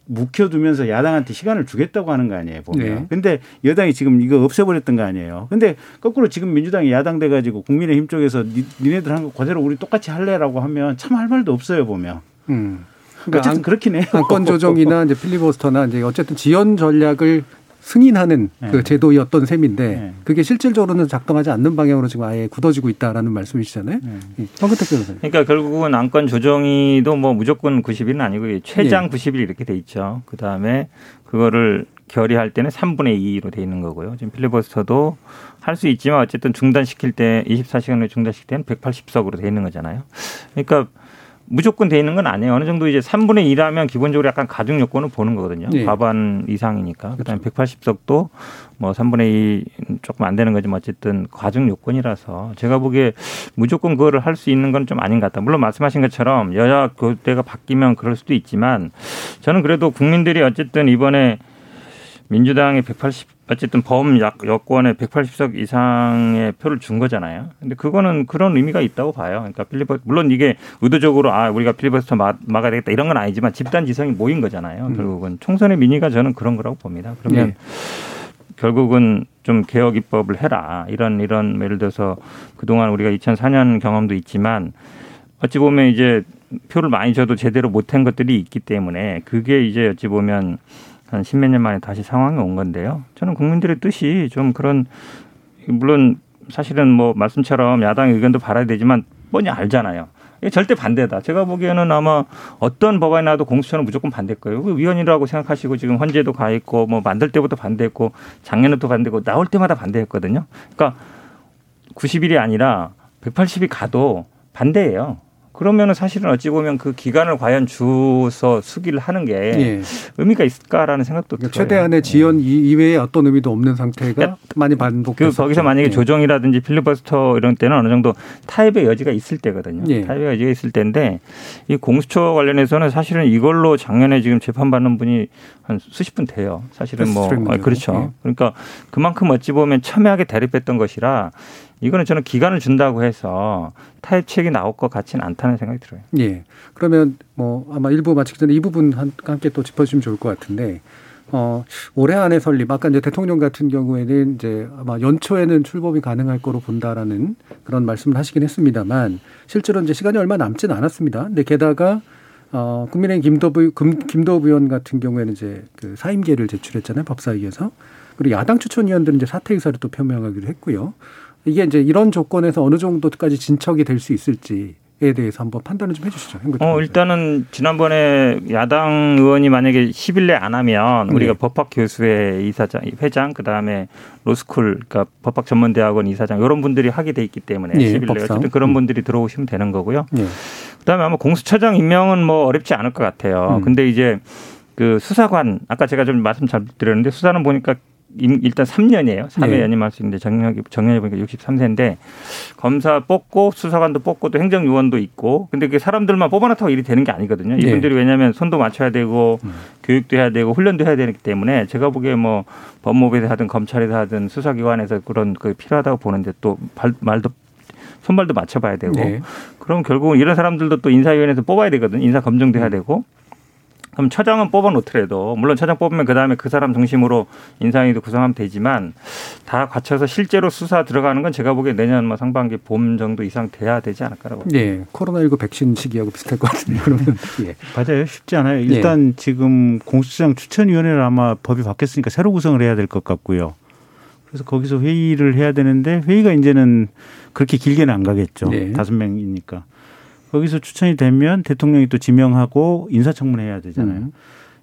묵혀두면서 야당한테 시간을 주겠다고 하는 거 아니에요, 보면. 네. 근데 여당이 지금 이거 없애버렸던 거 아니에요. 근데 거꾸로 지금 민주당이 야당 돼가지고 국민의힘 쪽에서 니, 니네들 한 거 그대로 우리 똑같이 할래라고 하면 참 할 말도 없어요, 보면. 음. 어쨌든 그렇긴 해요. 안건 조정이나 이제 필리버스터나 이제 어쨌든 지연 전략을 승인하는 네. 그 제도였던 셈인데 네. 그게 실질적으로는 작동하지 않는 방향으로 지금 아예 굳어지고 있다라는 말씀이시잖아요. 네. 예. 황근택 변호사님. 그러니까 결국은 안건 조정이도 뭐 무조건 90일은 아니고 예. 최장 90일 이렇게 돼 있죠. 그 다음에 그거를 결의할 때는 3분의 2로 돼 있는 거고요. 지금 필리버스터도 할 수 있지만 어쨌든 중단시킬 때 24시간을 중단시킬 때는 180석으로 돼 있는 거잖아요. 그러니까 무조건 돼 있는 건 아니에요. 어느 정도 이제 3분의 2라면 기본적으로 약간 가중 요건을 보는 거거든요. 예. 과반 이상이니까. 그다음에 180석도 뭐 3분의 2 조금 안 되는 거지만 어쨌든 과중 요건이라서 제가 보기에 무조건 그거를 할 수 있는 건 좀 아닌 것 같다. 물론 말씀하신 것처럼 여야 교대가 바뀌면 그럴 수도 있지만 저는 그래도 국민들이 어쨌든 이번에 민주당이 180 어쨌든 범 약- 여권에 180석 이상의 표를 준 거잖아요. 근데 그거는 그런 의미가 있다고 봐요. 그러니까 필리버 물론 이게 의도적으로 아 우리가 필리버스터 막, 막아야 되겠다 이런 건 아니지만 집단 지성이 모인 거잖아요. 결국은 총선의 민의가 저는 그런 거라고 봅니다. 그러면 예. 결국은 좀 개혁 입법을 해라. 이런 이런 예를 들어서 그동안 우리가 2004년 경험도 있지만 어찌 보면 이제 표를 많이 줘도 제대로 못한 것들이 있기 때문에 그게 이제 어찌 보면 한 십몇 년 만에 다시 상황이 온 건데요. 저는 국민들의 뜻이 좀 그런 물론 사실은 뭐 말씀처럼 야당의 의견도 받아야 되지만 뻔히 알잖아요. 이게 절대 반대다. 제가 보기에는 아마 어떤 법안이 나도 공수처는 무조건 반대일 거예요. 그 위헌이라고 생각하시고 지금 헌재도 가 있고 뭐 만들 때부터 반대했고 작년에도 반대했고 나올 때마다 반대했거든요. 그러니까 90일이 아니라 180이 가도 반대예요. 그러면은 사실은 어찌 보면 그 기간을 과연 주서 수기를 하는 게 예. 의미가 있을까라는 생각도 들어요. 최대한의 지연 이- 이외에 어떤 의미도 없는 상태가 많이 반복돼서 그 거기서 만약에 조정이라든지 필리버스터 이런 때는 어느 정도 타협의 여지가 있을 때거든요. 예. 타협의 여지가 있을 때인데 이 공수처 관련해서는 사실은 이걸로 작년에 지금 재판받는 분이 한 수십 분 돼요. 사실은 뭐 패스트트랙 아, 그렇죠. 예. 그러니까 그만큼 어찌 보면 첨예하게 대립했던 것이라 이거는 저는 기간을 준다고 해서 타협책이 나올 것 같지는 않다는 생각이 들어요. 예. 그러면 뭐 아마 일부 마치기 전에 이 부분 한- 함께 또 짚어주시면 좋을 것 같은데 어 올해 안에 설립 아까 이제 대통령 같은 경우에는 이제 아마 연초에는 출범이 가능할 거로 본다라는 그런 말씀을 하시긴 했습니다만 실제로 이제 시간이 얼마 남지는 않았습니다. 근데 게다가 어 국민의힘 김도부 금, 김도부 의원 같은 경우에는 이제 그 사임계를 제출했잖아요 법사위에서 그리고 야당 추천 위원들은 이제 사퇴 의사를 또 표명하기로 했고요. 이게 이제 이런 조건에서 어느 정도까지 진척이 될 수 있을지 에 대해서 한번 판단을 좀 해주시죠. 어, 일단은 지난번에 야당 의원이 만약에 10일 내 안 하면 우리가 네. 법학 교수회 이사장, 회장, 그 다음에 로스쿨, 그러니까 법학 전문대학원 이사장 이런 분들이 하게 돼 있기 때문에 네, 10일 내 법상. 어쨌든 그런 음. 분들이 들어오시면 되는 거고요. 네. 그 다음에 아마 공수처장 임명은 뭐 어렵지 않을 것 같아요. 음. 근데 이제 그 수사관 아까 제가 좀 말씀 잘 드렸는데 수사는 보니까 임- 일단 3년이에요. 3회 네. 연임할 수 있는데 정년이 정년이 보니까 63세인데 검사 뽑고 수사관도 뽑고 또 행정요원도 있고 근데 그게 사람들만 뽑아놨다고 일이 되는 게 아니거든요. 네. 이분들이 왜냐하면 손도 맞춰야 되고 음. 교육도 해야 되고 훈련도 해야 되기 때문에 제가 보기에 뭐 법무부에서 하든 검찰에서 하든 수사기관에서 그런 그 필요하다고 보는데 또 발- 말도 손발도 맞춰봐야 되고 네. 그럼 결국은 이런 사람들도 또 인사위원회에서 뽑아야 되거든. 인사 검증도 해야 되고. 그럼 처장은 뽑아 놓더라도 물론 처장 뽑으면 그 다음에 그 사람 중심으로 인사위도 구성하면 되지만 다 갖춰서 실제로 수사 들어가는 건 제가 보기에 내년 뭐 상반기 봄 정도 이상 돼야 되지 않을까라고. 네, 코로나19 백신 시기하고 비슷할 것 같은데 그러면 예. 맞아요. 쉽지 않아요. 일단 지금 공수처장 추천위원회를 아마 법이 바뀌었으니까 새로 구성을 해야 될 것 같고요. 그래서 거기서 회의를 해야 되는데 회의가 이제는 그렇게 길게는 안 가겠죠. 네. 다섯 명이니까. 거기서 추천이 되면 대통령이 또 지명하고 인사청문회 해야 되잖아요. 음.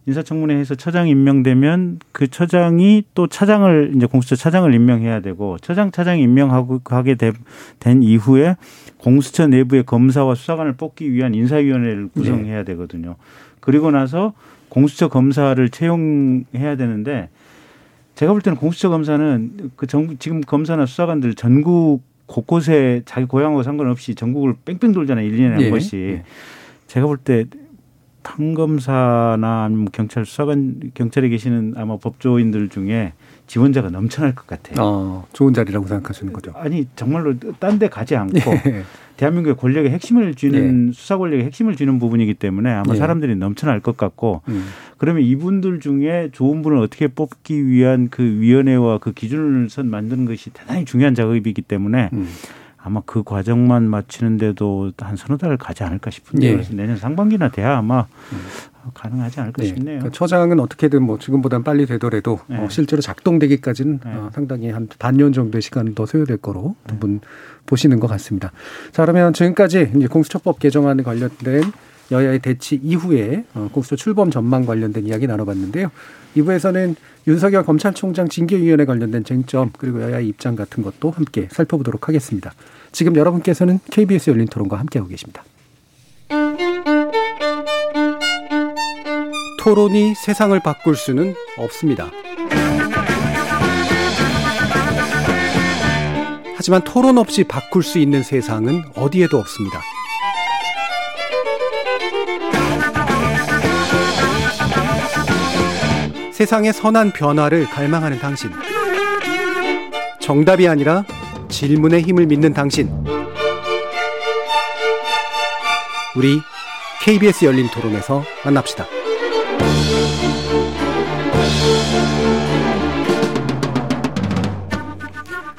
인사청문회에서 처장 임명되면 그 처장이 또 차장을 이제 공수처 차장을 임명해야 되고 처장 차장 임명하고 하게 되- 된 이후에 공수처 내부의 검사와 수사관을 뽑기 위한 인사위원회를 구성해야 되거든요. 그리고 나서 공수처 검사를 채용해야 되는데 제가 볼 때는 공수처 검사는 그 전, 지금 검사나 수사관들 전국 곳곳에 자기 고향하고 상관없이 전국을 뺑뺑 돌잖아요. 일년에 한 예. 번씩. 예. 제가 볼 때 판검사나 아니면 경찰 수사관 경찰에 계시는 아마 법조인들 중에 지원자가 넘쳐날 것 같아요. 어, 좋은 자리라고 생각하시는 거죠. 아니 정말로 딴 데 가지 않고 예. 대한민국의 권력의 핵심을 쥐는 수사 권력의 핵심을 쥐는 부분이기 때문에 아마 예. 사람들이 넘쳐날 것 같고 음. 그러면 이분들 중에 좋은 분을 어떻게 뽑기 위한 그 위원회와 그 기준을 선 만드는 것이 대단히 중요한 작업이기 때문에 음. 아마 그 과정만 마치는데도 한 서너 달 가지 않을까 싶은데 예. 음. 그래서 내년 상반기나 돼야 아마 가능하지 않을까 네. 싶네요. 그러니까 처장은 어떻게든 뭐 지금보다는 빨리 되더라도 네. 어, 실제로 작동되기까지는 어, 상당히 한 반년 정도의 시간 더 소요될 거로 두 분 보시는 것 같습니다. 자 그러면 지금까지 이제 공수처법 개정안에 관련된 여야의 대치 이후에 어, 공수처 출범 전망 관련된 이야기 나눠봤는데요. 2부에서는 윤석열 검찰총장 징계위원회 관련된 쟁점 그리고 여야의 입장 같은 것도 함께 살펴보도록 하겠습니다. 지금 여러분께서는 KBS 열린 토론과 함께하고 계십니다. 토론이 세상을 바꿀 수는 없습니다. 하지만 토론 없이 바꿀 수 있는 세상은 어디에도 없습니다. 세상의 선한 변화를 갈망하는 당신. 정답이 아니라 질문의 힘을 믿는 당신. 우리 KBS 열린 토론에서 만납시다.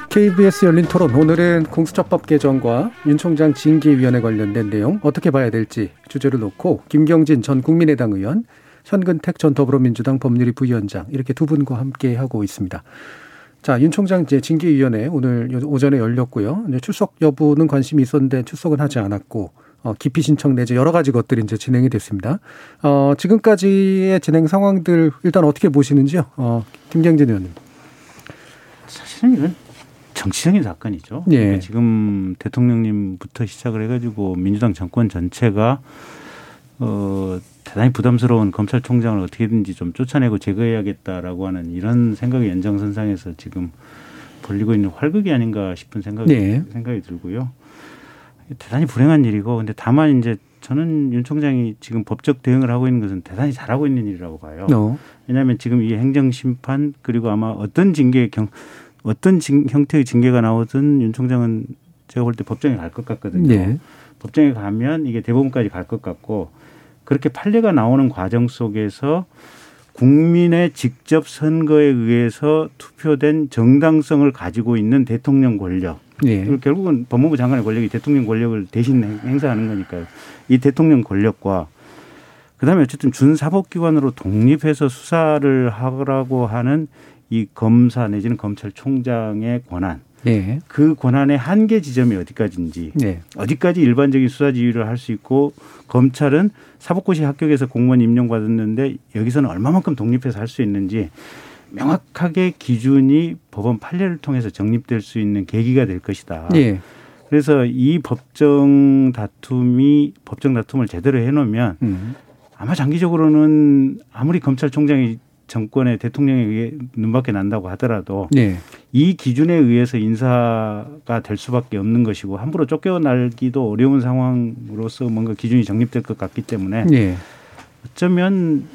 KBS 열린 토론 오늘은 공수처법 개정과 윤 총장 징계위원회 관련된 내용 어떻게 봐야 될지 주제를 놓고 김경진 전 국민의당 의원, 현근택 전 더불어민주당 법률위 부위원장 이렇게 두 분과 함께 하고 있습니다. 자, 윤 총장 이제 징계위원회 오늘 오전에 열렸고요. 이제 출석 여부는 관심이 있었는데 출석은 하지 않았고 어, 기피 신청 내지 여러 가지 것들이 이제 진행이 됐습니다. 어, 지금까지의 진행 상황들 일단 어떻게 보시는지요? 어, 김경진 의원님. 사실은 이건 정치적인 사건이죠. 예. 그러니까 지금 대통령님부터 시작을 해가지고 민주당 정권 전체가 어, 대단히 부담스러운 검찰총장을 어떻게든지 좀 쫓아내고 제거해야겠다라고 하는 이런 생각의 연장선상에서 지금 벌리고 있는 활극이 아닌가 싶은 생각이 네. 생각이 들고요. 대단히 불행한 일이고 근데 다만 이제 저는 윤 총장이 지금 법적 대응을 하고 있는 것은 대단히 잘하고 있는 일이라고 봐요. 어. 왜냐하면 지금 이 행정 심판 그리고 아마 어떤 징계 경 어떤 징, 형태의 징계가 나오든 윤 총장은 제가 볼 때 법정에 갈 것 같거든요. 네. 법정에 가면 이게 대법원까지 갈 것 같고 그렇게 판례가 나오는 과정 속에서 국민의 직접 선거에 의해서 투표된 정당성을 가지고 있는 대통령 권력. 예. 결국은 법무부 장관의 권력이 대통령 권력을 대신 행- 행사하는 거니까요. 이 대통령 권력과 그다음에 어쨌든 준사법기관으로 독립해서 수사를 하라고 하는 이 검사 내지는 검찰총장의 권한 예. 그 권한의 한계 지점이 어디까지인지 예. 어디까지 일반적인 수사 지휘를 할 수 있고 검찰은 사법고시 합격해서 공무원 임명받았는데 여기서는 얼마만큼 독립해서 할 수 있는지 명확하게 기준이 법원 판례를 통해서 정립될 수 있는 계기가 될 것이다. 예. 그래서 이 법정 다툼이 법정 다툼을 제대로 해놓으면 음. 아마 장기적으로는 아무리 검찰총장이 정권의 대통령에 의해 눈밖에 난다고 하더라도 예. 이 기준에 의해서 인사가 될 수밖에 없는 것이고 함부로 쫓겨나기도 어려운 상황으로서 뭔가 기준이 정립될 것 같기 때문에 예. 어쩌면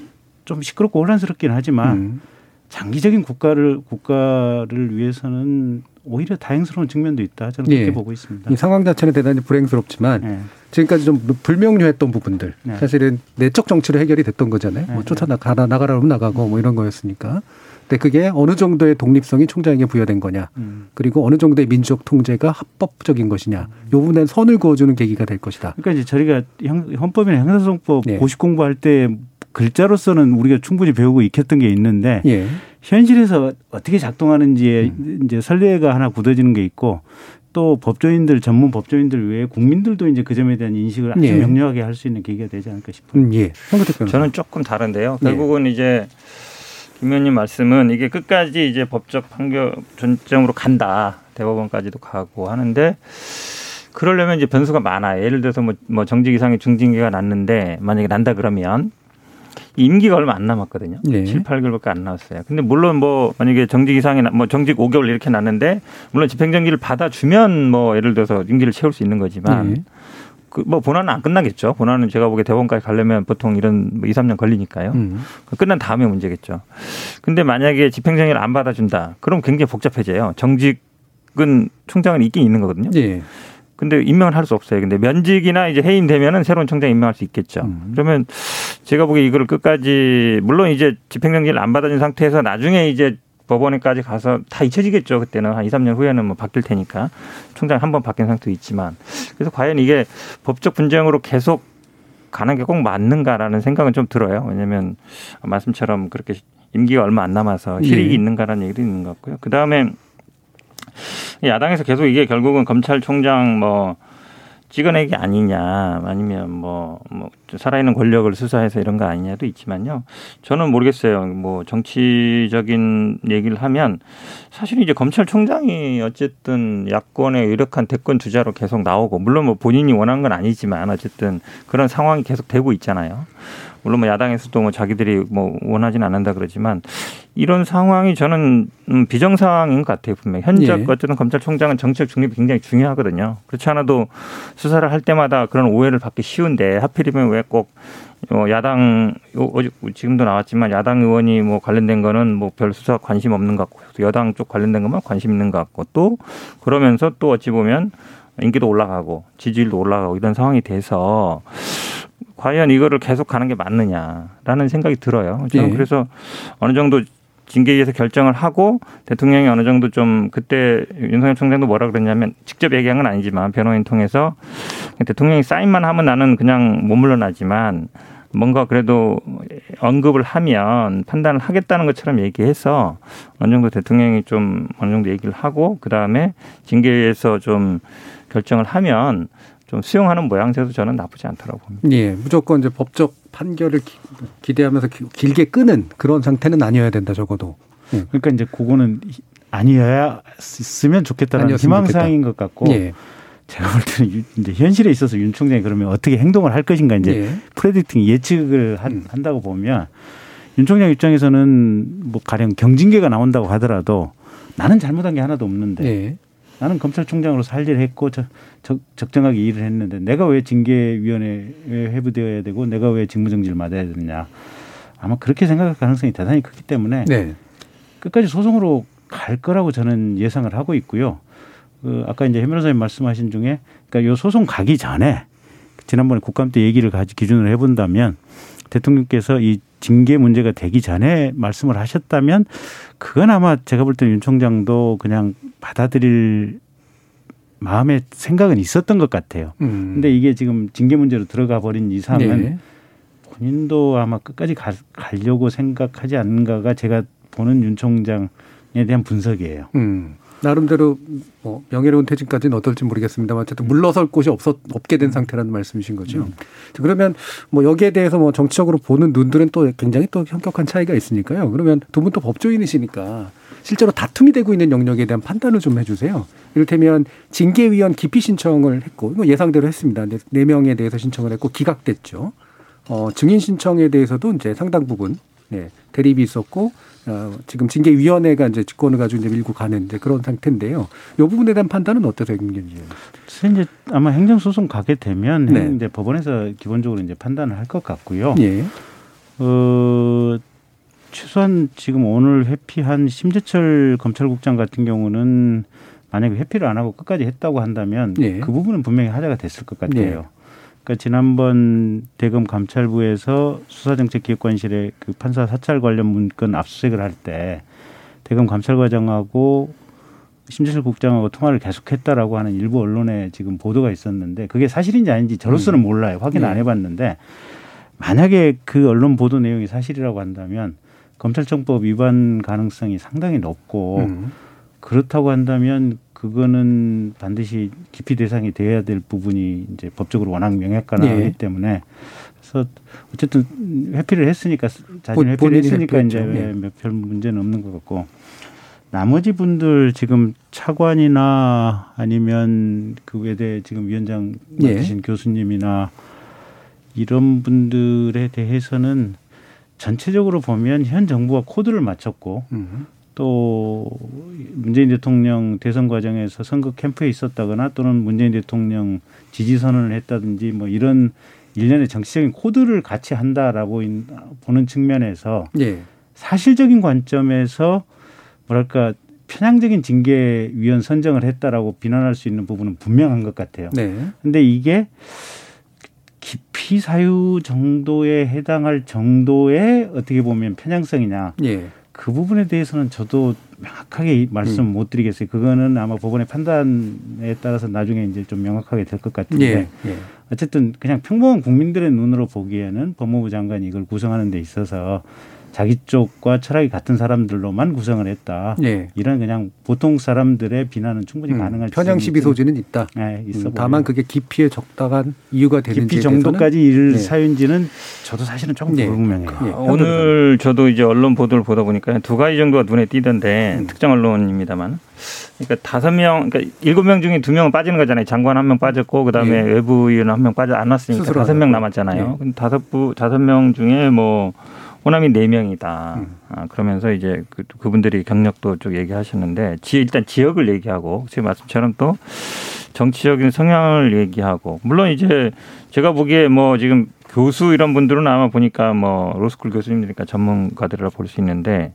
좀 시끄럽고 혼란스럽긴 하지만 음. 장기적인 국가를 국가를 위해서는 오히려 다행스러운 측면도 있다 저는 그렇게 예. 보고 있습니다. 이 상황 자체는 대단히 불행스럽지만 네. 지금까지 좀 불명료했던 부분들 네. 사실은 내적 정치로 해결이 됐던 거잖아요. 뭐 네. 쫓아나가라 나가라 면 나가고 뭐 이런 거였으니까. 근데 그게 어느 정도의 독립성이 총장에게 부여된 거냐, 음. 그리고 어느 정도의 민족 통제가 합법적인 것이냐, 요 부분에 선을 그어주는 계기가 될 것이다. 그러니까 이제 저희가 형- 헌법이나 형사소송법 예. 고시 공부할 때 글자로서는 우리가 충분히 배우고 익혔던 게 있는데 예. 현실에서 어떻게 작동하는지에 이제 선례가 하나 굳어지는 게 있고 또 법조인들 전문 법조인들 외에 국민들도 이제 그 점에 대한 인식을 아주 예. 명료하게 할 수 있는 계기가 되지 않을까 싶어요. 음, 예. 저는 조금 다른데요. 네. 결국은 이제 김 의원님 말씀은 이게 끝까지 이제 법적 판결 전점으로 간다. 대법원까지도 가고 하는데 그러려면 이제 변수가 많아요. 예를 들어서 뭐, 뭐 정직 이상의 중징계가 났는데 만약에 난다 그러면 이 임기가 얼마 안 남았거든요. 네. 7, 8개월밖에 안 남았어요. 근데 물론 뭐 만약에 정직 이상이 나- 뭐 정직 5개월 이렇게 났는데 물론 집행정지를 받아주면 뭐 예를 들어서 임기를 채울 수 있는 거지만 예. 그뭐 본안은 안 끝나겠죠. 본안은 제가 보기에 대법원까지 가려면 보통 이런 뭐 2, 3년 걸리니까요. 음. 그 끝난 다음에 문제겠죠. 근데 만약에 집행정의를 안 받아준다. 그럼 굉장히 복잡해져요. 정직은 총장은 있긴 있는 거거든요. 예. 근데 임명을 할 수 없어요. 근데 면직이나 이제 해임되면은 새로운 총장 임명할 수 있겠죠. 음. 그러면 제가 보기에 이거를 끝까지 물론 이제 집행정지를 안 받아준 상태에서 나중에 이제 법원에까지 가서 다 잊혀지겠죠. 그때는 한 2, 3년 후에는 뭐 바뀔 테니까 총장 한 번 바뀐 상태도 있지만 그래서 과연 이게 법적 분쟁으로 계속 가는 게 꼭 맞는가라는 생각은 좀 들어요. 왜냐하면 말씀처럼 그렇게 임기가 얼마 안 남아서 실익이 예. 있는가라는 얘기도 있는 것 같고요. 그 다음에 야당에서 계속 이게 결국은 검찰총장 뭐 찍어내기 아니냐 아니면 뭐, 뭐 살아있는 권력을 수사해서 이런 거 아니냐도 있지만요. 저는 모르겠어요. 뭐 정치적인 얘기를 하면 사실 이제 검찰총장이 어쨌든 야권의 유력한 대권 주자로 계속 나오고 물론 뭐 본인이 원한 건 아니지만 어쨌든 그런 상황이 계속 되고 있잖아요. 물론 뭐 야당에서도 뭐 자기들이 뭐 원하진 않는다 그러지만 이런 상황이 저는 음, 비정상인 것 같아요 분명. 히 현재 예. 어쨌든 검찰총장은 정책 중립이 굉장히 중요하거든요. 그렇지 않아도 수사를 할 때마다 그런 오해를 받기 쉬운데 하필이면 왜꼭 어, 야당 요- 어제 지금도 나왔지만 야당 의원이 뭐 관련된 거는 뭐 별 수사 관심 없는 것 같고 여당 쪽 관련된 것만 관심 있는 것 같고 또 그러면서 또 어찌 보면 인기도 올라가고 지지율도 올라가고 이런 상황이 돼서 과연 이거를 계속 가는 게 맞느냐라는 생각이 들어요. 저는 예. 그래서 어느 정도 징계위에서 결정을 하고 대통령이 어느 정도 좀 그때 윤석열 총장도 뭐라 그랬냐면 직접 얘기한 건 아니지만 변호인 통해서 대통령이 사인만 하면 나는 그냥 못 물러나지만 뭔가 그래도 언급을 하면 판단을 하겠다는 것처럼 얘기해서 어느 정도 대통령이 좀 어느 정도 얘기를 하고 그 다음에 징계위에서 좀 결정을 하면 좀 수용하는 모양새도 저는 나쁘지 않다고 봅니다. 예, 무조건 이제 법적 판결을 기, 기대하면서 기- 길게 끄는 그런 상태는 아니어야 된다 적어도. 예. 그러니까 이제 그거는 아니었으면 좋겠다는 아니었으면 희망사항인 좋겠다. 것 같고 예. 제가 볼 때는 유- 이제 현실에 있어서 윤 총장이 그러면 어떻게 행동을 할 것인가 이제 예. 프레딕팅 예측을 한, 음. 한다고 보면 윤 총장 입장에서는 뭐 가령 경징계가 나온다고 하더라도 나는 잘못한 게 하나도 없는데 예. 나는 검찰총장으로서 할 일을 했고 저, 적, 적정하게 일을 했는데 내가 왜 징계위원회에 회부되어야 되고 내가 왜 직무정지를 맞아야 되느냐 아마 그렇게 생각할 가능성이 대단히 크기 때문에 네. 끝까지 소송으로 갈 거라고 저는 예상을 하고 있고요. 그 아까 이제 해 변호사님 말씀하신 중에 그러니까 요 소송 가기 전에 지난번에 국감 때 얘기를 가지 기준으로 해본다면 대통령께서 이 징계 문제가 되기 전에 말씀을 하셨다면 그건 아마 제가 볼 때는 윤 총장도 그냥 받아들일 마음의 생각은 있었던 것 같아요. 음. 근데 이게 지금 징계 문제로 들어가 버린 이상은 네. 본인도 아마 끝까지 가, 가려고 생각하지 않는가가 제가 보는 윤 총장에 대한 분석이에요. 음. 나름대로 뭐 명예로운 퇴진까지는 어떨지 모르겠습니다만 어쨌든 물러설 곳이 없었 없게 된 상태라는 말씀이신 거죠. 음. 그러면 뭐 여기에 대해서 뭐 정치적으로 보는 눈들은 또 굉장히 또 현격한 차이가 있으니까요. 그러면 두 분 또 법조인이시니까 실제로 다툼이 되고 있는 영역에 대한 판단을 좀 해주세요. 이를테면 징계위원 기피 신청을 했고 뭐 예상대로 했습니다. 네 명에 대해서 신청을 했고 기각됐죠. 어, 증인 신청에 대해서도 이제 상당 부분 네, 대립이 있었고 어, 지금 징계위원회가 이제 직권을 가지고 이제 밀고 가는 이제 그런 상태인데요. 이 부분에 대한 판단은 어떠세요, 의원? 이제 아마 행정소송 가게 되면 네. 이제 법원에서 기본적으로 이제 판단을 할 것 같고요. 예. 어, 최소한 지금 오늘 회피한 심재철 검찰국장 같은 경우는 만약에 회피를 안 하고 끝까지 했다고 한다면 예. 그 부분은 분명히 하자가 됐을 것 같아요. 예. 그러니까 지난번 대검 감찰부에서 수사정책기획관실에 그 판사 사찰 관련 문건 압수수색을 할 때 대검 감찰과장하고 심재철 국장하고 통화를 계속했다라고 하는 일부 언론에 지금 보도가 있었는데 그게 사실인지 아닌지 저로서는 음. 몰라요. 확인 안 네. 해봤는데 만약에 그 언론 보도 내용이 사실이라고 한다면 검찰청법 위반 가능성이 상당히 높고 음. 그렇다고 한다면 그거는 반드시 기피 대상이 돼야 될 부분이 이제 법적으로 워낙 명확하기 네. 때문에 그래서 어쨌든 회피를 했으니까 자진 회피를 했으니까 이제 네. 몇별 문제는 없는 것 같고 나머지 분들 지금 차관이나 아니면 그 외대 지금 위원장 네. 맡으신 네. 교수님이나 이런 분들에 대해서는 전체적으로 보면 현 정부가 코드를 맞췄고 음. 또 문재인 대통령 대선 과정에서 선거 캠프에 있었다거나 또는 문재인 대통령 지지 선언을 했다든지 뭐 이런 일련의 정치적인 코드를 같이 한다라고 보는 측면에서 예. 사실적인 관점에서 뭐랄까 편향적인 징계위원 선정을 했다라고 비난할 수 있는 부분은 분명한 것 같아요. 네. 근데 이게 기피 사유 정도에 해당할 정도의 어떻게 보면 편향성이냐. 예. 그 부분에 대해서는 저도 명확하게 말씀 음. 못 드리겠어요. 그거는 아마 법원의 판단에 따라서 나중에 이제 좀 명확하게 될 것 같은데 예, 예. 어쨌든 그냥 평범한 국민들의 눈으로 보기에는 법무부 장관이 이걸 구성하는 데 있어서 자기 쪽과 철학이 같은 사람들로만 구성을 했다. 예. 이런 그냥 보통 사람들의 비난은 충분히 음, 가능할 편향 시비 소지는 있다. 네, 있어 음, 다만 그게 깊이에 적당한 이유가 되는지 깊이 정도까지 일 네. 사유인지는 저도 사실은 조금 네. 불분명해요. 네. 오늘 저도 이제 언론 보도를 보다 보니까 두 가지 정도가 눈에 띄던데 음. 특정 언론입니다만 그러니까 다섯 명, 그러니까 일곱 명 중에 두 명은 빠지는 거잖아요. 장관 한 명 빠졌고 그다음에 예. 외부위원 한 명 빠져 안 왔으니까 다섯 명 남았잖아요. 예. 다섯 부 다섯 명 중에 뭐 호남이 네 명이다. 음. 아, 그러면서 이제 그, 그분들이 경력도 쭉 얘기하셨는데 지 일단 지역을 얘기하고 제 말씀처럼 또 정치적인 성향을 얘기하고 물론 이제 제가 보기에 뭐 지금 교수 이런 분들은 아마 보니까 뭐 로스쿨 교수님들이니까 전문가들이라 볼 수 있는데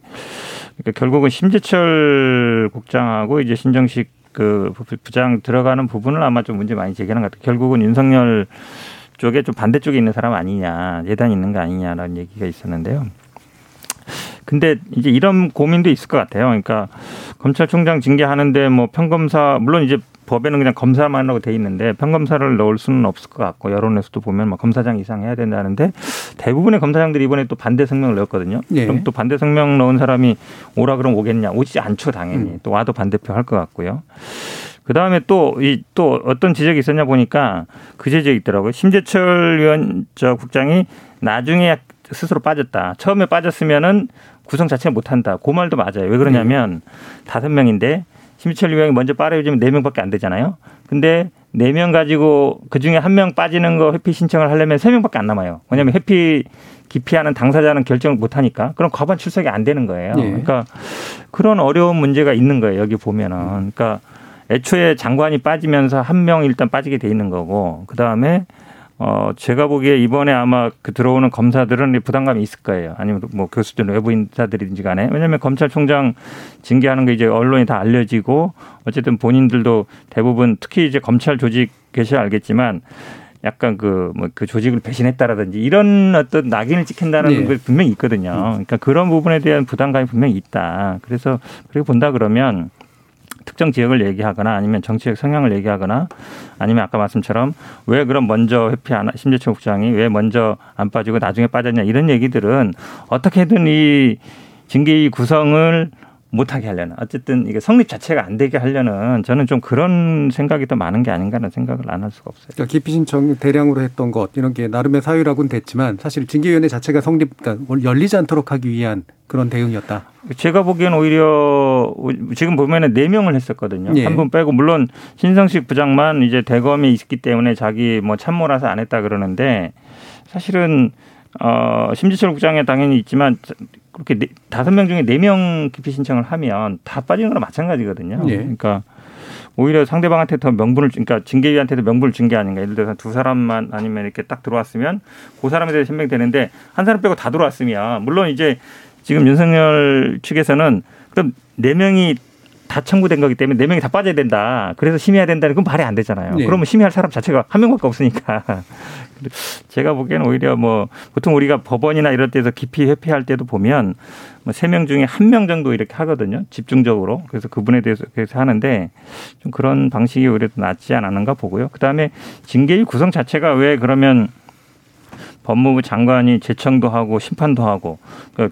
그러니까 결국은 심재철 국장하고 이제 신정식 그 부장 들어가는 부분을 아마 좀 문제 많이 제기하는 것 같아요. 결국은 윤석열 쪽에 좀 반대쪽에 있는 사람 아니냐, 예단이 있는 거 아니냐라는 얘기가 있었는데요. 근데 이제 이런 고민도 있을 것 같아요. 그러니까 검찰총장 징계하는데 뭐 평검사 물론 이제 법에는 그냥 검사만 하고 돼 있는데 평검사를 넣을 수는 없을 것 같고 여론에서도 보면 뭐 검사장 이상 해야 된다는데 대부분의 검사장들이 이번에 또 반대 성명을 넣었거든요. 네. 그럼 또 반대 성명 넣은 사람이 오라 그러면 오겠냐? 오지 않죠, 당연히. 음. 또 와도 반대표 할 것 같고요. 그 다음에 또, 이, 또 어떤 지적이 있었냐 보니까 그 지적이 있더라고요. 심재철 위원, 저 국장이 나중에 스스로 빠졌다. 처음에 빠졌으면은 구성 자체를 못한다. 그 말도 맞아요. 왜 그러냐면 네. 다섯 네. 명인데 심재철 위원이 먼저 빠르해지면 네 명밖에 안 되잖아요. 근데 네 명 가지고 그 중에 한 명 빠지는 거 회피 신청을 하려면 세 명밖에 안 남아요. 왜냐하면 회피 기피하는 당사자는 결정을 못 하니까 그럼 과반 출석이 안 되는 거예요. 네. 그러니까 그런 어려운 문제가 있는 거예요. 여기 보면은. 그러니까 애초에 장관이 빠지면서 한 명 일단 빠지게 돼 있는 거고 그 다음에 어 제가 보기에 이번에 아마 그 들어오는 검사들은 부담감이 있을 거예요. 아니면 뭐 교수들 외부 인사들인지 간에 왜냐하면 검찰총장 징계하는 게 이제 언론이 다 알려지고 어쨌든 본인들도 대부분 특히 이제 검찰 조직 계셔 알겠지만 약간 그, 뭐, 그 조직을 배신했다라든지 이런 어떤 낙인을 찍힌다는 네. 게 분명히 있거든요. 그러니까 그런 부분에 대한 부담감이 분명히 있다. 그래서 그렇게 본다 그러면 특정 지역을 얘기하거나 아니면 정치적 성향을 얘기하거나 아니면 아까 말씀처럼 왜 그럼 먼저 회피 안 심재철 국장이 왜 먼저 안 빠지고 나중에 빠졌냐 이런 얘기들은 어떻게든 이 징계위 구성을 못하게 하려는 어쨌든 이게 성립 자체가 안 되게 하려는 저는 좀 그런 생각이 더 많은 게 아닌가라는 생각을 안 할 수가 없어요. 그러니까 기피 신청 대량으로 했던 것 이런 게 나름의 사유라고는 됐지만 사실 징계위원회 자체가 성립 그러니까 열리지 않도록 하기 위한 그런 대응이었다. 제가 보기엔 오히려 지금 보면은 네 명을 했었거든요. 예. 한분 빼고 물론 신성식 부장만 이제 대검에 있기 때문에 자기 뭐 참모라서 안 했다 그러는데 사실은 어 심지철 국장에 당연히 있지만 그렇게 네, 다섯 명 중에 네 명 기피 신청을 하면 다 빠지는 거랑 마찬가지거든요. 예. 그러니까 오히려 상대방한테 더 명분을 주- 그러니까 징계위한테도 명분을 준 게 아닌가. 예를 들어서 두 사람만 아니면 이렇게 딱 들어왔으면 그 사람에 대해 설명이 되는데 한 사람 빼고 다 들어왔으면 물론 이제 지금 윤석열 측에서는 그럼 네 명이 다 청구된 거기 때문에 네 명이 다 빠져야 된다. 그래서 심의해야 된다는 건 말이 안 되잖아요. 네. 그러면 심의할 사람 자체가 한 명밖에 없으니까. 제가 보기에는 오히려 뭐 보통 우리가 법원이나 이럴 때서 깊이 회피할 때도 보면 뭐세명 중에 한 명 정도 이렇게 하거든요. 집중적으로. 그래서 그분에 대해서 그래서 하는데 좀 그런 방식이 오히려 더 낫지 않았는가 보고요. 그다음에 징계위 구성 자체가 왜 그러면 법무부 장관이 재청도 하고 심판도 하고 그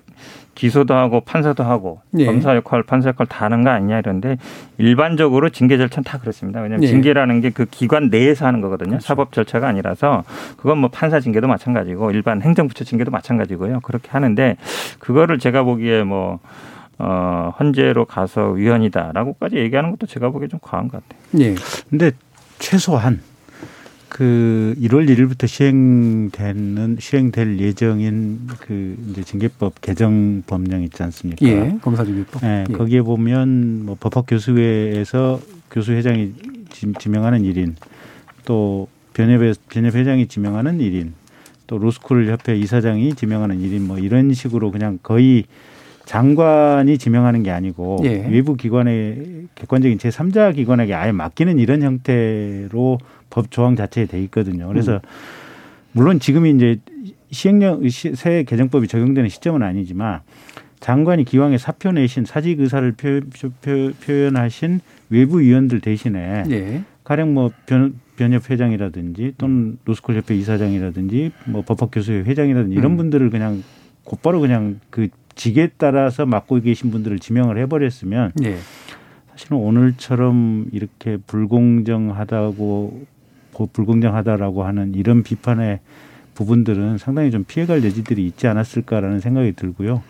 기소도 하고 판사도 하고 예. 검사 역할, 판사 역할 다 하는 거 아니냐 이런데 일반적으로 징계 절차는 다 그렇습니다. 왜냐하면 예. 징계라는 게 그 기관 내에서 하는 거거든요. 사법 절차가 아니라서 그건 뭐 판사 징계도 마찬가지고 일반 행정부처 징계도 마찬가지고요. 그렇게 하는데 그거를 제가 보기에 뭐 어, 헌재로 가서 위헌이다라고까지 얘기하는 것도 제가 보기에 좀 과한 것 같아요. 예. 근데 최소한 그 1월 1일부터 시행되는 시행될 예정인 그 이제 징계법 개정 법령 있지 않습니까? 예. 검사징계법. 예, 예. 거기에 보면 뭐 법학 교수회에서 교수 회장이 지- 지명하는 일인 또 변협회 변협 회장이 지명하는 일인 또 로스쿨 협회 이사장이 지명하는 일인 뭐 이런 식으로 그냥 거의 장관이 지명하는 게 아니고 예. 외부 기관의 객관적인 제 3자 기관에게 아예 맡기는 이런 형태로 법 조항 자체에 돼 있거든요. 그래서 음. 물론 지금이 이제 시행령 시- 새 개정법이 적용되는 시점은 아니지만 장관이 기왕에 사표 내신 사직 의사를 표, 표, 표현하신 외부 위원들 대신에 예. 가령 뭐 변, 변협 회장이라든지 또는 로스쿨 협회 이사장이라든지 뭐 법학 교수회 회장이라든지 이런 음. 분들을 그냥 곧바로 그냥 그 직에 따라서 맡고 계신 분들을 지명을 해버렸으면 예. 사실은 오늘처럼 이렇게 불공정하다고 보- 불공정하다라고 하는 이런 비판의 부분들은 상당히 좀 피해갈 여지들이 있지 않았을까라는 생각이 들고요.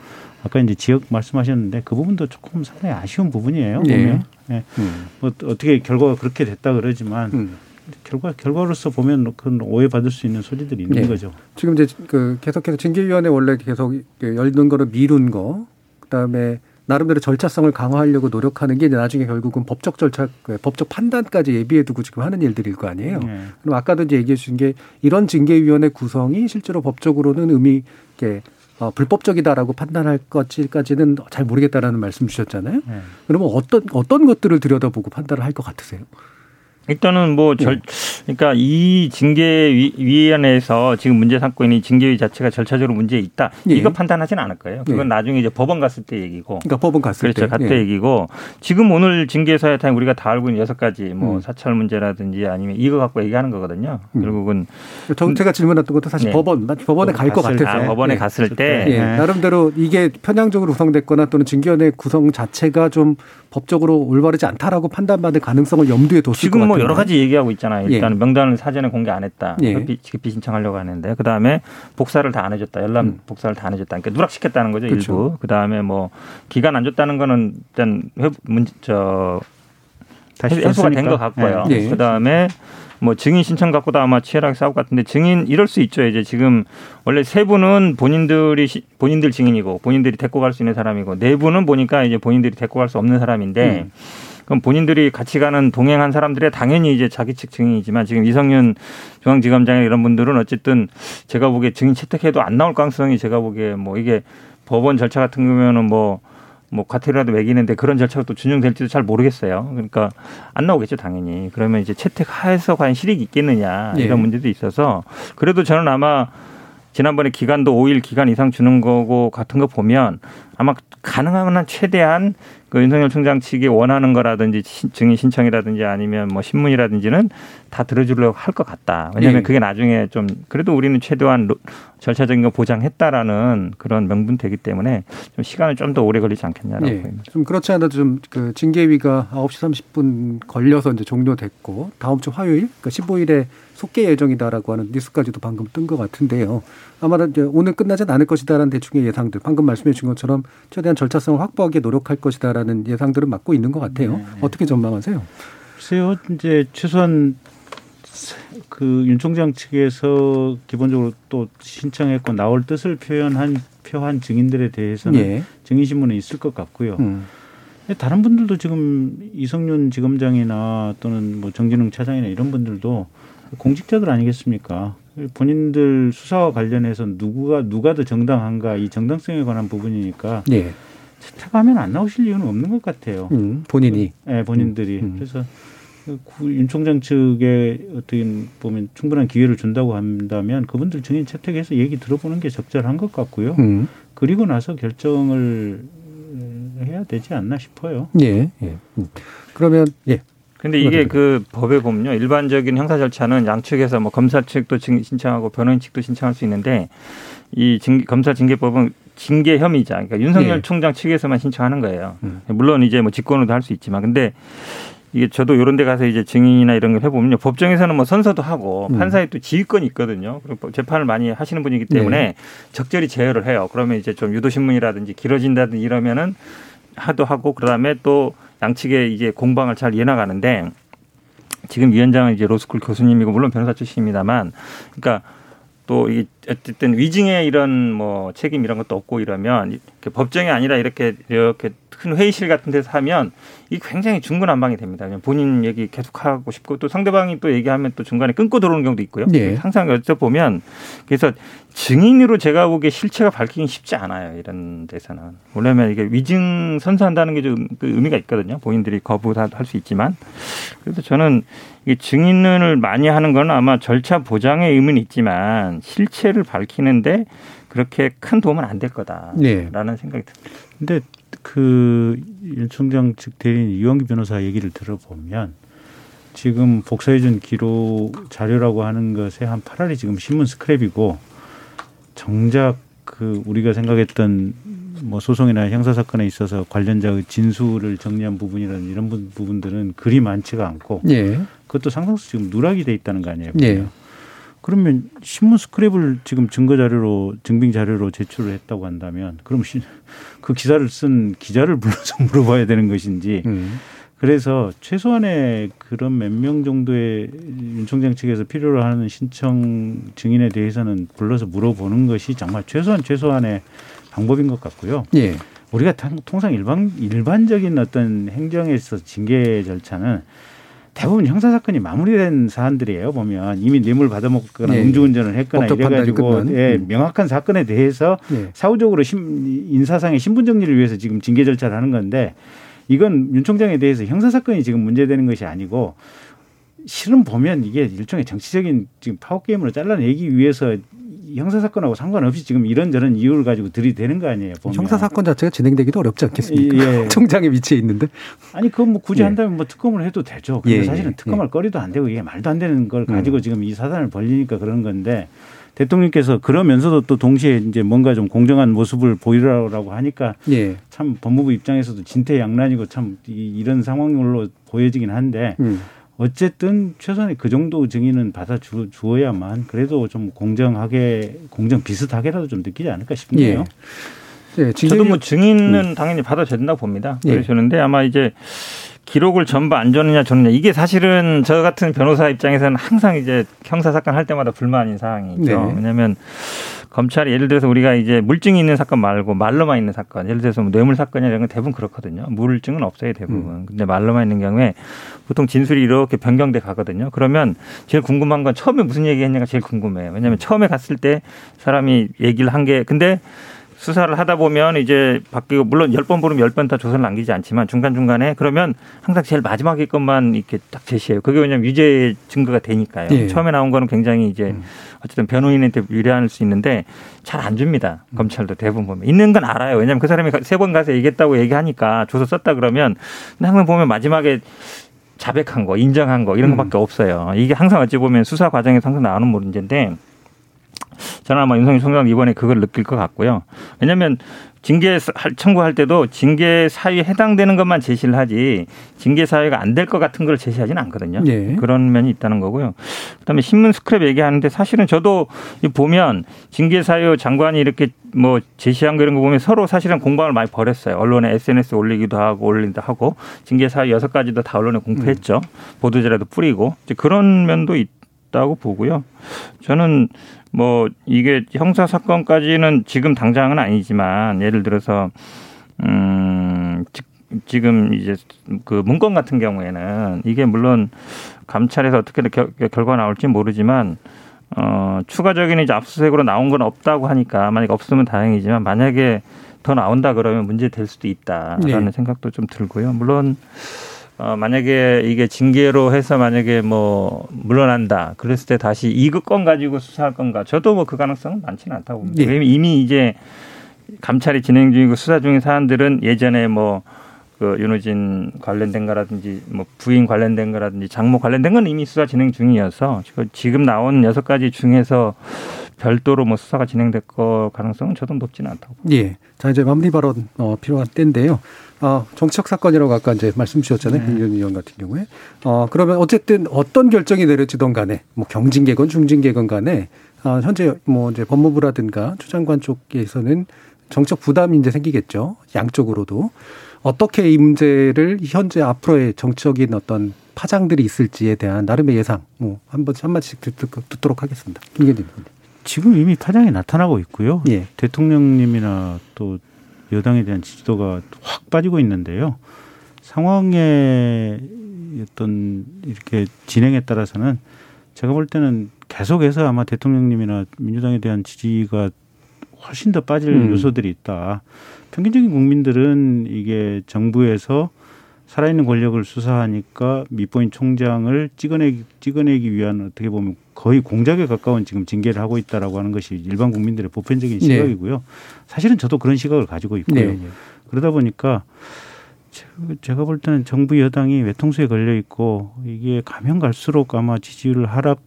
아까 이제 지역 말씀하셨는데 그 부분도 조금 상당히 아쉬운 부분이에요. 예. 보면 예. 음. 뭐 어떻게 결과가 그렇게 됐다 그러지만 음. 결과 결과로서 보면 그건 오해받을 수 있는 소리들이 있는 예. 거죠. 지금 이제 그 계속해서 징계위원회 원래 계속 그 열는 거를 미룬 거, 그다음에 나름대로 절차성을 강화하려고 노력하는 게 이제 나중에 결국은 법적 절차, 그 법적 판단까지 예비해두고 지금 하는 일들일 거 아니에요. 예. 그럼 아까도 이제 얘기해 주신 게 이런 징계위원회 구성이 실제로 법적으로는 의미 있게 어, 불법적이다라고 판단할 것까지는 잘 모르겠다라는 말씀 주셨잖아요. 예. 그러면 어떤 어떤 것들을 들여다보고 판단을 할 것 같으세요? 일단은 뭐 절, 그러니까 이 징계위원회에서 지금 문제 삼고 있는 이 징계위 자체가 절차적으로 문제 있다. 예. 이거 판단하지는 않을 거예요. 그건 예. 나중에 이제 법원 갔을 때 얘기고. 그러니까 법원 갔을 그렇죠. 때. 갔을 예. 때 얘기고 지금 오늘 징계 사회탕 우리가 다 알고 있는 여섯 가지 뭐 음. 사찰 문제라든지 아니면 이거 갖고 얘기하는 거거든요. 음. 결국은 저 제가 질문했던 것도 사실 네. 법원, 법원에 갈 것 같아서. 아, 법원에 예. 갔을 때 예, 나름대로 이게 편향적으로 구성됐거나 또는 징계위원회 구성 자체가 좀 법적으로 올바르지 않다라고 판단받을 가능성을 염두에 뒀을 지금 것 뭐. 여러 가지 얘기하고 있잖아요. 예. 일단 명단을 사전에 공개 안 했다. 예. 기피, 기피 신청하려고 하는데 그 다음에 복사를 다 안 해줬다. 열람 음. 복사를 다 안 해줬다. 그러니까 누락시켰다는 거죠 그렇죠. 일부. 그 다음에 뭐 기간 안 줬다는 거는 일단 회, 문, 저 다시 해소가 된. 것 같고요. 예. 그 다음에 뭐 증인 신청 갖고도 아마 치열하게 싸울 것 같은데 증인 이럴 수 있죠. 이제 지금 원래 세 분은 본인들이 시- 본인들 증인이고 본인들이 데리고 갈 수 있는 사람이고 네 분은 보니까 이제 본인들이 데리고 갈 수 없는 사람인데 음. 그럼 본인들이 같이 가는 동행한 사람들의 당연히 이제 자기 측 증인이지만 지금 이성윤 중앙지검장이나 이런 분들은 어쨌든 제가 보기에 증인 채택해도 안 나올 가능성이 제가 보기에 뭐 이게 법원 절차 같은 경우에는 뭐 뭐 과태료라도 매기는데 그런 절차가 또 준용될지도 잘 모르겠어요. 그러니까 안 나오겠죠, 당연히. 그러면 이제 채택하에서 과연 실익이 있겠느냐 예. 이런 문제도 있어서 그래도 저는 아마 지난번에 기간도 5일 기간 이상 주는 거고 같은 거 보면 아마 가능한 한 최대한 그 윤석열 총장 측이 원하는 거라든지 증인 신청이라든지 아니면 뭐 신문이라든지는 다 들어주려고 할 것 같다. 왜냐하면 예. 그게 나중에 좀 그래도 우리는 최대한 로- 절차적인 거 보장했다라는 그런 명분 되기 때문에 좀 시간은 좀 더 오래 걸리지 않겠냐라고 예. 보입니다. 좀 그렇지 않아도 좀 그 징계위가 9시 30분 걸려서 이제 종료됐고 다음 주 화요일 그러니까 15일에 속개 예정이다라고 하는 뉴스까지도 방금 뜬 것 같은데요. 아마 이제 오늘 끝나진 않을 것이다라는 대충의 예상들 방금 말씀해 주신 것처럼 최대한 절차성을 확보하기 노력할 것이다라는 예상들은 맞고 있는 것 같아요. 어떻게 전망하세요? 글쎄요, 이제 최소한 그윤 총장 측에서 기본적으로 또 신청했고 나올 뜻을 표현한 표한 증인들에 대해서는 예. 증인 신문에 있을 것 같고요. 음. 다른 분들도 지금 이성윤 지검장이나 또는 뭐 정진웅 차장이나 이런 분들도 공직자들 아니겠습니까? 본인들 수사와 관련해서 누구가 누가 더 정당한가 이 정당성에 관한 부분이니까 예. 채택하면 안 나오실 이유는 없는 것 같아요. 음, 본인이. 네, 본인들이. 음, 음. 그래서 구- 윤 총장 측에 어떻게 보면 충분한 기회를 준다고 한다면 그분들 증인 채택해서 얘기 들어보는 게 적절한 것 같고요. 음. 그리고 나서 결정을 해야 되지 않나 싶어요. 예. 예. 음. 그러면 예. 근데 이게 그 법에 보면요. 일반적인 형사 절차는 양측에서 뭐 검사 측도 증- 신청하고 변호인 측도 신청할 수 있는데 이 징- 검사 징계법은 징계 혐의자, 그러니까 윤석열 예. 총장 측에서만 신청하는 거예요. 음. 물론 이제 뭐 직권으로도 할 수 있지만 근데 이게 저도 이런 데 가서 이제 증인이나 이런 걸 해보면요. 법정에서는 뭐 선서도 하고 음. 판사에 또 지휘권이 있거든요. 그리고 재판을 많이 하시는 분이기 때문에 네. 적절히 제어를 해요. 그러면 이제 좀 유도신문이라든지 길어진다든지 이러면은 하도 하고 그다음에 또 양측의 이제 공방을 잘 이어나가는데 지금 위원장은 이제 로스쿨 교수님이고 물론 변호사 출신입니다만 그러니까 또 이게 어쨌든 위증의 이런 뭐 책임 이런 것도 없고 이러면 법정이 아니라 이렇게 이렇게 큰 회의실 같은 데서 하면 이 굉장히 중구난방이 됩니다. 그냥 본인 얘기 계속 하고 싶고 또 상대방이 또 얘기하면 또 중간에 끊고 들어오는 경우도 있고요. 예. 항상 여기서 보면 그래서 증인으로 제가 보기에 실체가 밝히긴 쉽지 않아요. 이런 데서는. 왜냐하면 이게 위증 선서한다는 게좀 의미가 있거든요. 본인들이 거부할 수 있지만. 그래서 저는 이 증인을 많이 하는 건 아마 절차 보장의 의미는 있지만 실체를 밝히는데 그렇게 큰 도움은 안 될 거다라는 네. 생각이 듭니다. 근데 그 윤 총장 측 대리인 이원기 변호사 얘기를 들어보면 지금 복사해준 기록 자료라고 하는 것에 한 8할이 지금 신문 스크랩이고 정작 그 우리가 생각했던 뭐 소송이나 형사 사건에 있어서 관련자의 진술을 정리한 부분이라는 이런 부- 부분들은 그리 많지가 않고 예. 그것도 상당수 지금 누락이 돼 있다는 거 아니에요? 예. 그러면 신문 스크랩을 지금 증거 자료로 증빙 자료로 제출을 했다고 한다면 그럼 시- 그 기사를 쓴 기자를 불러서 물어봐야 되는 것인지 음. 그래서 최소한의 그런 몇 명 정도의 윤 총장 측에서 필요로 하는 신청 증인에 대해서는 불러서 물어보는 것이 정말 최소한 최소한의 방법인 것 같고요. 예. 우리가 당- 통상 일반 일반적인 어떤 행정에서 징계 절차는 대부분 형사 사건이 마무리된 사안들이에요. 보면 이미 뇌물 받아먹거나 예. 음주운전을 했거나 이래가지고. 예, 음. 명확한 사건에 대해서 예. 사후적으로 심, 인사상의 신분 정리를 위해서 지금 징계 절차를 하는 건데 이건 윤 총장에 대해서 형사 사건이 지금 문제되는 것이 아니고 실은 보면 이게 일종의 정치적인 지금 파워 게임으로 잘라내기 위해서 형사 사건하고 상관없이 지금 이런저런 이유를 가지고 들이대는 거 아니에요. 보면. 형사 사건 자체가 진행되기도 어렵지 않겠습니까? 예. 총장의 위치에 있는데. 아니 그건 뭐 굳이 예. 한다면 뭐 특검을 해도 되죠. 근데 예, 사실은 예, 특검할 거리도 안 되고 이게 말도 안 되는 걸 가지고 음. 지금 이 사단을 벌리니까 그런 건데 대통령께서 그러면서도 또 동시에 이제 뭔가 좀 공정한 모습을 보이라고 하니까 예. 참 법무부 입장에서도 진퇴양난이고 참 이- 이런 상황으로 보여지긴 한데 음. 어쨌든 최소한의 그 정도 증인은 받아 주, 주어야만 그래도 좀 공정하게 공정 비슷하게라도 좀 느끼지 않을까 싶네요. 예, 저도 뭐 증인은 음. 당연히 받아야 된다고 봅니다. 예. 그러시는데 아마 이제 기록을 전부 안 줬느냐 줬느냐 이게 사실은 저 같은 변호사 입장에서는 항상 이제 형사 사건 할 때마다 불만인 사항이죠. 네. 왜냐하면 검찰이 예를 들어서 우리가 이제 물증이 있는 사건 말고 말로만 있는 사건, 예를 들어서 뭐 뇌물 사건이나 이런 건 대부분 그렇거든요. 물증은 없어요 대부분. 근데 말로만 있는 경우에 보통 진술이 이렇게 변경돼 가거든요. 그러면 제일 궁금한 건 처음에 무슨 얘기했냐가 제일 궁금해요. 왜냐하면 처음에 갔을 때 사람이 얘기를 한 게 근데 수사를 하다 보면 이제 바뀌고 물론 열 번 부르면 열 번 다 조사를 남기지 않지만 중간 중간에 그러면 항상 제일 마지막에 것만 이렇게 딱 제시해요. 그게 왜냐면 유죄 증거가 되니까요. 예. 처음에 나온 거는 굉장히 이제 음. 어쨌든 변호인한테 유리할 수 있는데 잘 안 줍니다. 음. 검찰도 대부분 보면 있는 건 알아요. 왜냐면 그 사람이 세 번 가서 얘기했다고 얘기하니까 조서 썼다 그러면 근데 항상 보면 마지막에 자백한 거, 인정한 거 이런 음. 것밖에 없어요. 이게 항상 어찌 보면 수사 과정에서 항상 나오는 문제인데 저는 아마 윤석열 총장 이번에 그걸 느낄 것 같고요. 왜냐하면 징계 할- 청구할 때도 징계 사유에 해당되는 것만 제시를 하지 징계 사유가 안 될 것 같은 걸 제시하지는 않거든요. 예. 그런 면이 있다는 거고요. 그다음에 신문 스크랩 얘기하는데 사실은 저도 이 보면 징계 사유 장관이 이렇게 뭐 제시한 거 이런 거 보면 서로 사실은 공방을 많이 벌였어요. 언론에 SNS 에 올리기도 하고 올린다 하고 징계 사유 여섯 가지도 다 언론에 공표했죠. 보도자료도 뿌리고 이제 그런 면도 있 다고 보고요. 저는 뭐 이게 형사 사건까지는 지금 당장은 아니지만 예를 들어서 음 지- 지금 이제 그 문건 같은 경우에는 이게 물론 감찰에서 어떻게 결, 결과 나올지 모르지만 어 추가적인 이제 압수수색으로 나온 건 없다고 하니까 만약 없으면 다행이지만 만약에 더 나온다 그러면 문제 될 수도 있다라는 네. 생각도 좀 들고요. 물론 어, 만약에 이게 징계로 해서 만약에 뭐 물러난다. 그랬을 때 다시 이그 건 가지고 수사할 건가? 저도 뭐 그 가능성은 많지는 않다고 봅니다. 예. 왜냐면 이미 이제 감찰이 진행 중이고 수사 중인 사안들은 예전에 뭐 그 윤호진 관련된 거라든지 뭐 부인 관련된 거라든지 장모 관련된 건 이미 수사 진행 중이어서 지금 나온 여섯 가지 중에서 별도로 뭐 수사가 진행될 거 가능성은 저도 높지는 않다고. 예. 자, 이제 마무리 발언 어, 필요한 때인데요. 어, 정치적 사건이라고 아까 이제 말씀 주셨잖아요. 네. 김기현 의원 같은 경우에. 어, 그러면 어쨌든 어떤 결정이 내려지던 간에 뭐 경징계건 중징계건 간에 어, 현재 뭐 이제 법무부라든가 추장관 쪽에서는 정책 부담이 이제 생기겠죠. 양쪽으로도. 어떻게 이 문제를 현재 앞으로의 정치적인 어떤 파장들이 있을지에 대한 나름의 예상 뭐 한번 한마디씩 듣, 듣도록 하겠습니다. 김기현 의원. 지금 이미 파장이 나타나고 있고요. 예. 대통령님이나 또 여당에 대한 지지도가 확 빠지고 있는데요. 상황의 어떤 이렇게 진행에 따라서는 제가 볼 때는 계속해서 아마 대통령님이나 민주당에 대한 지지가 훨씬 더 빠질 음. 요소들이 있다. 평균적인 국민들은 이게 정부에서 살아있는 권력을 수사하니까 밑보인 총장을 찍어내기, 찍어내기 위한 어떻게 보면 거의 공작에 가까운 지금 징계를 하고 있다라고 하는 것이 일반 국민들의 보편적인 네. 시각이고요. 사실은 저도 그런 시각을 가지고 있고요. 네. 그러다 보니까 제- 제가 볼 때는 정부 여당이 외통수에 걸려 있고 이게 가면 갈수록 아마 지지율 하락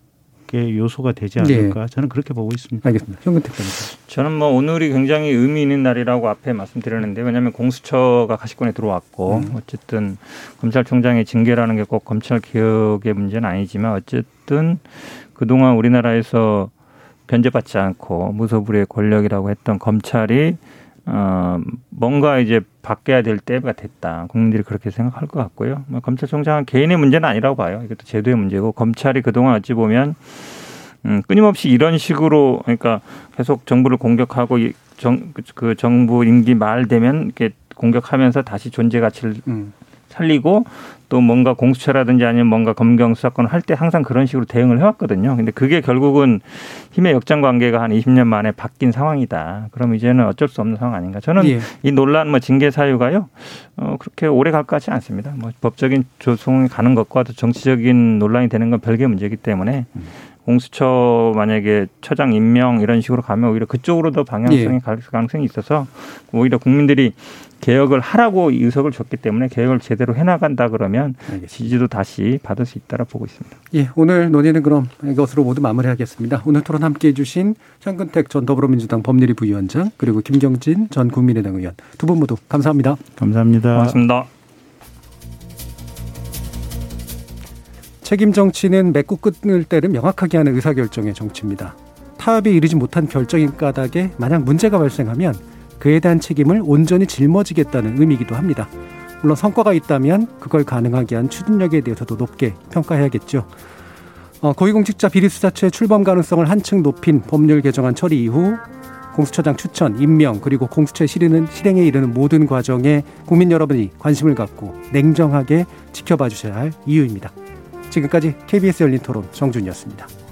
의 요소가 되지 네. 않을까 저는 그렇게 보고 있습니다. 알겠습니다. 현근택 변호사. 저는 뭐 오늘이 굉장히 의미 있는 날이라고 앞에 말씀드렸는데 왜냐하면 공수처가 가시권에 들어왔고 음. 어쨌든 검찰총장의 징계라는 게 꼭 검찰 개혁의 문제는 아니지만 어쨌든 그동안 우리나라에서 변제받지 않고 무소불위의 권력이라고 했던 검찰이 어 뭔가 이제 바뀌어야 될 때가 됐다. 국민들이 그렇게 생각할 것 같고요. 뭐 검찰총장은 개인의 문제는 아니라고 봐요. 이것도 제도의 문제고 검찰이 그동안 어찌 보면 음, 끊임없이 이런 식으로 그러니까 계속 정부를 공격하고 이 정, 그- 그 정부 임기 말 되면 이렇게 공격하면서 다시 존재 가치를 음. 살리고 또 뭔가 공수처라든지 아니면 뭔가 검경 수사권 할 때 항상 그런 식으로 대응을 해왔거든요. 근데 그게 결국은 힘의 역장 관계가 한 20년 만에 바뀐 상황이다. 그럼 이제는 어쩔 수 없는 상황 아닌가. 저는 예. 이 논란 뭐 징계 사유가요. 어 그렇게 오래 갈 것 같지 않습니다. 뭐 법적인 조성이 가는 것과 또 정치적인 논란이 되는 건 별개 문제이기 때문에 공수처 만약에 처장 임명 이런 식으로 가면 오히려 그쪽으로 더 방향성이 예. 갈 가능성이 있어서 오히려 국민들이 개혁을 하라고 의석을 줬기 때문에 개혁을 제대로 해나간다 그러면 지지도 다시 받을 수 있다라 보고 있습니다. 예, 오늘 논의는 그럼 이것으로 모두 마무리하겠습니다. 오늘 토론 함께 해 주신 현근택 전 더불어민주당 법률위 부위원장 그리고 김경진 전 국민의당 의원 두 분 모두 감사합니다. 감사합니다. 고맙습니다. 책임 정치는 맺고 끊을 때를 명확하게 하는 의사결정의 정치입니다. 타협에 이르지 못한 결정인 까닭에 만약 문제가 발생하면 그에 대한 책임을 온전히 짊어지겠다는 의미이기도 합니다. 물론 성과가 있다면 그걸 가능하게 한 추진력에 대해서도 높게 평가해야겠죠. 어, 고위공직자 비리수사처의 출범 가능성을 한층 높인 법률 개정안 처리 이후 공수처장 추천, 임명 그리고 공수처 실행은 실행에 이르는 모든 과정에 국민 여러분이 관심을 갖고 냉정하게 지켜봐 주셔야 할 이유입니다. 지금까지 KBS 열린 토론 정준이었습니다.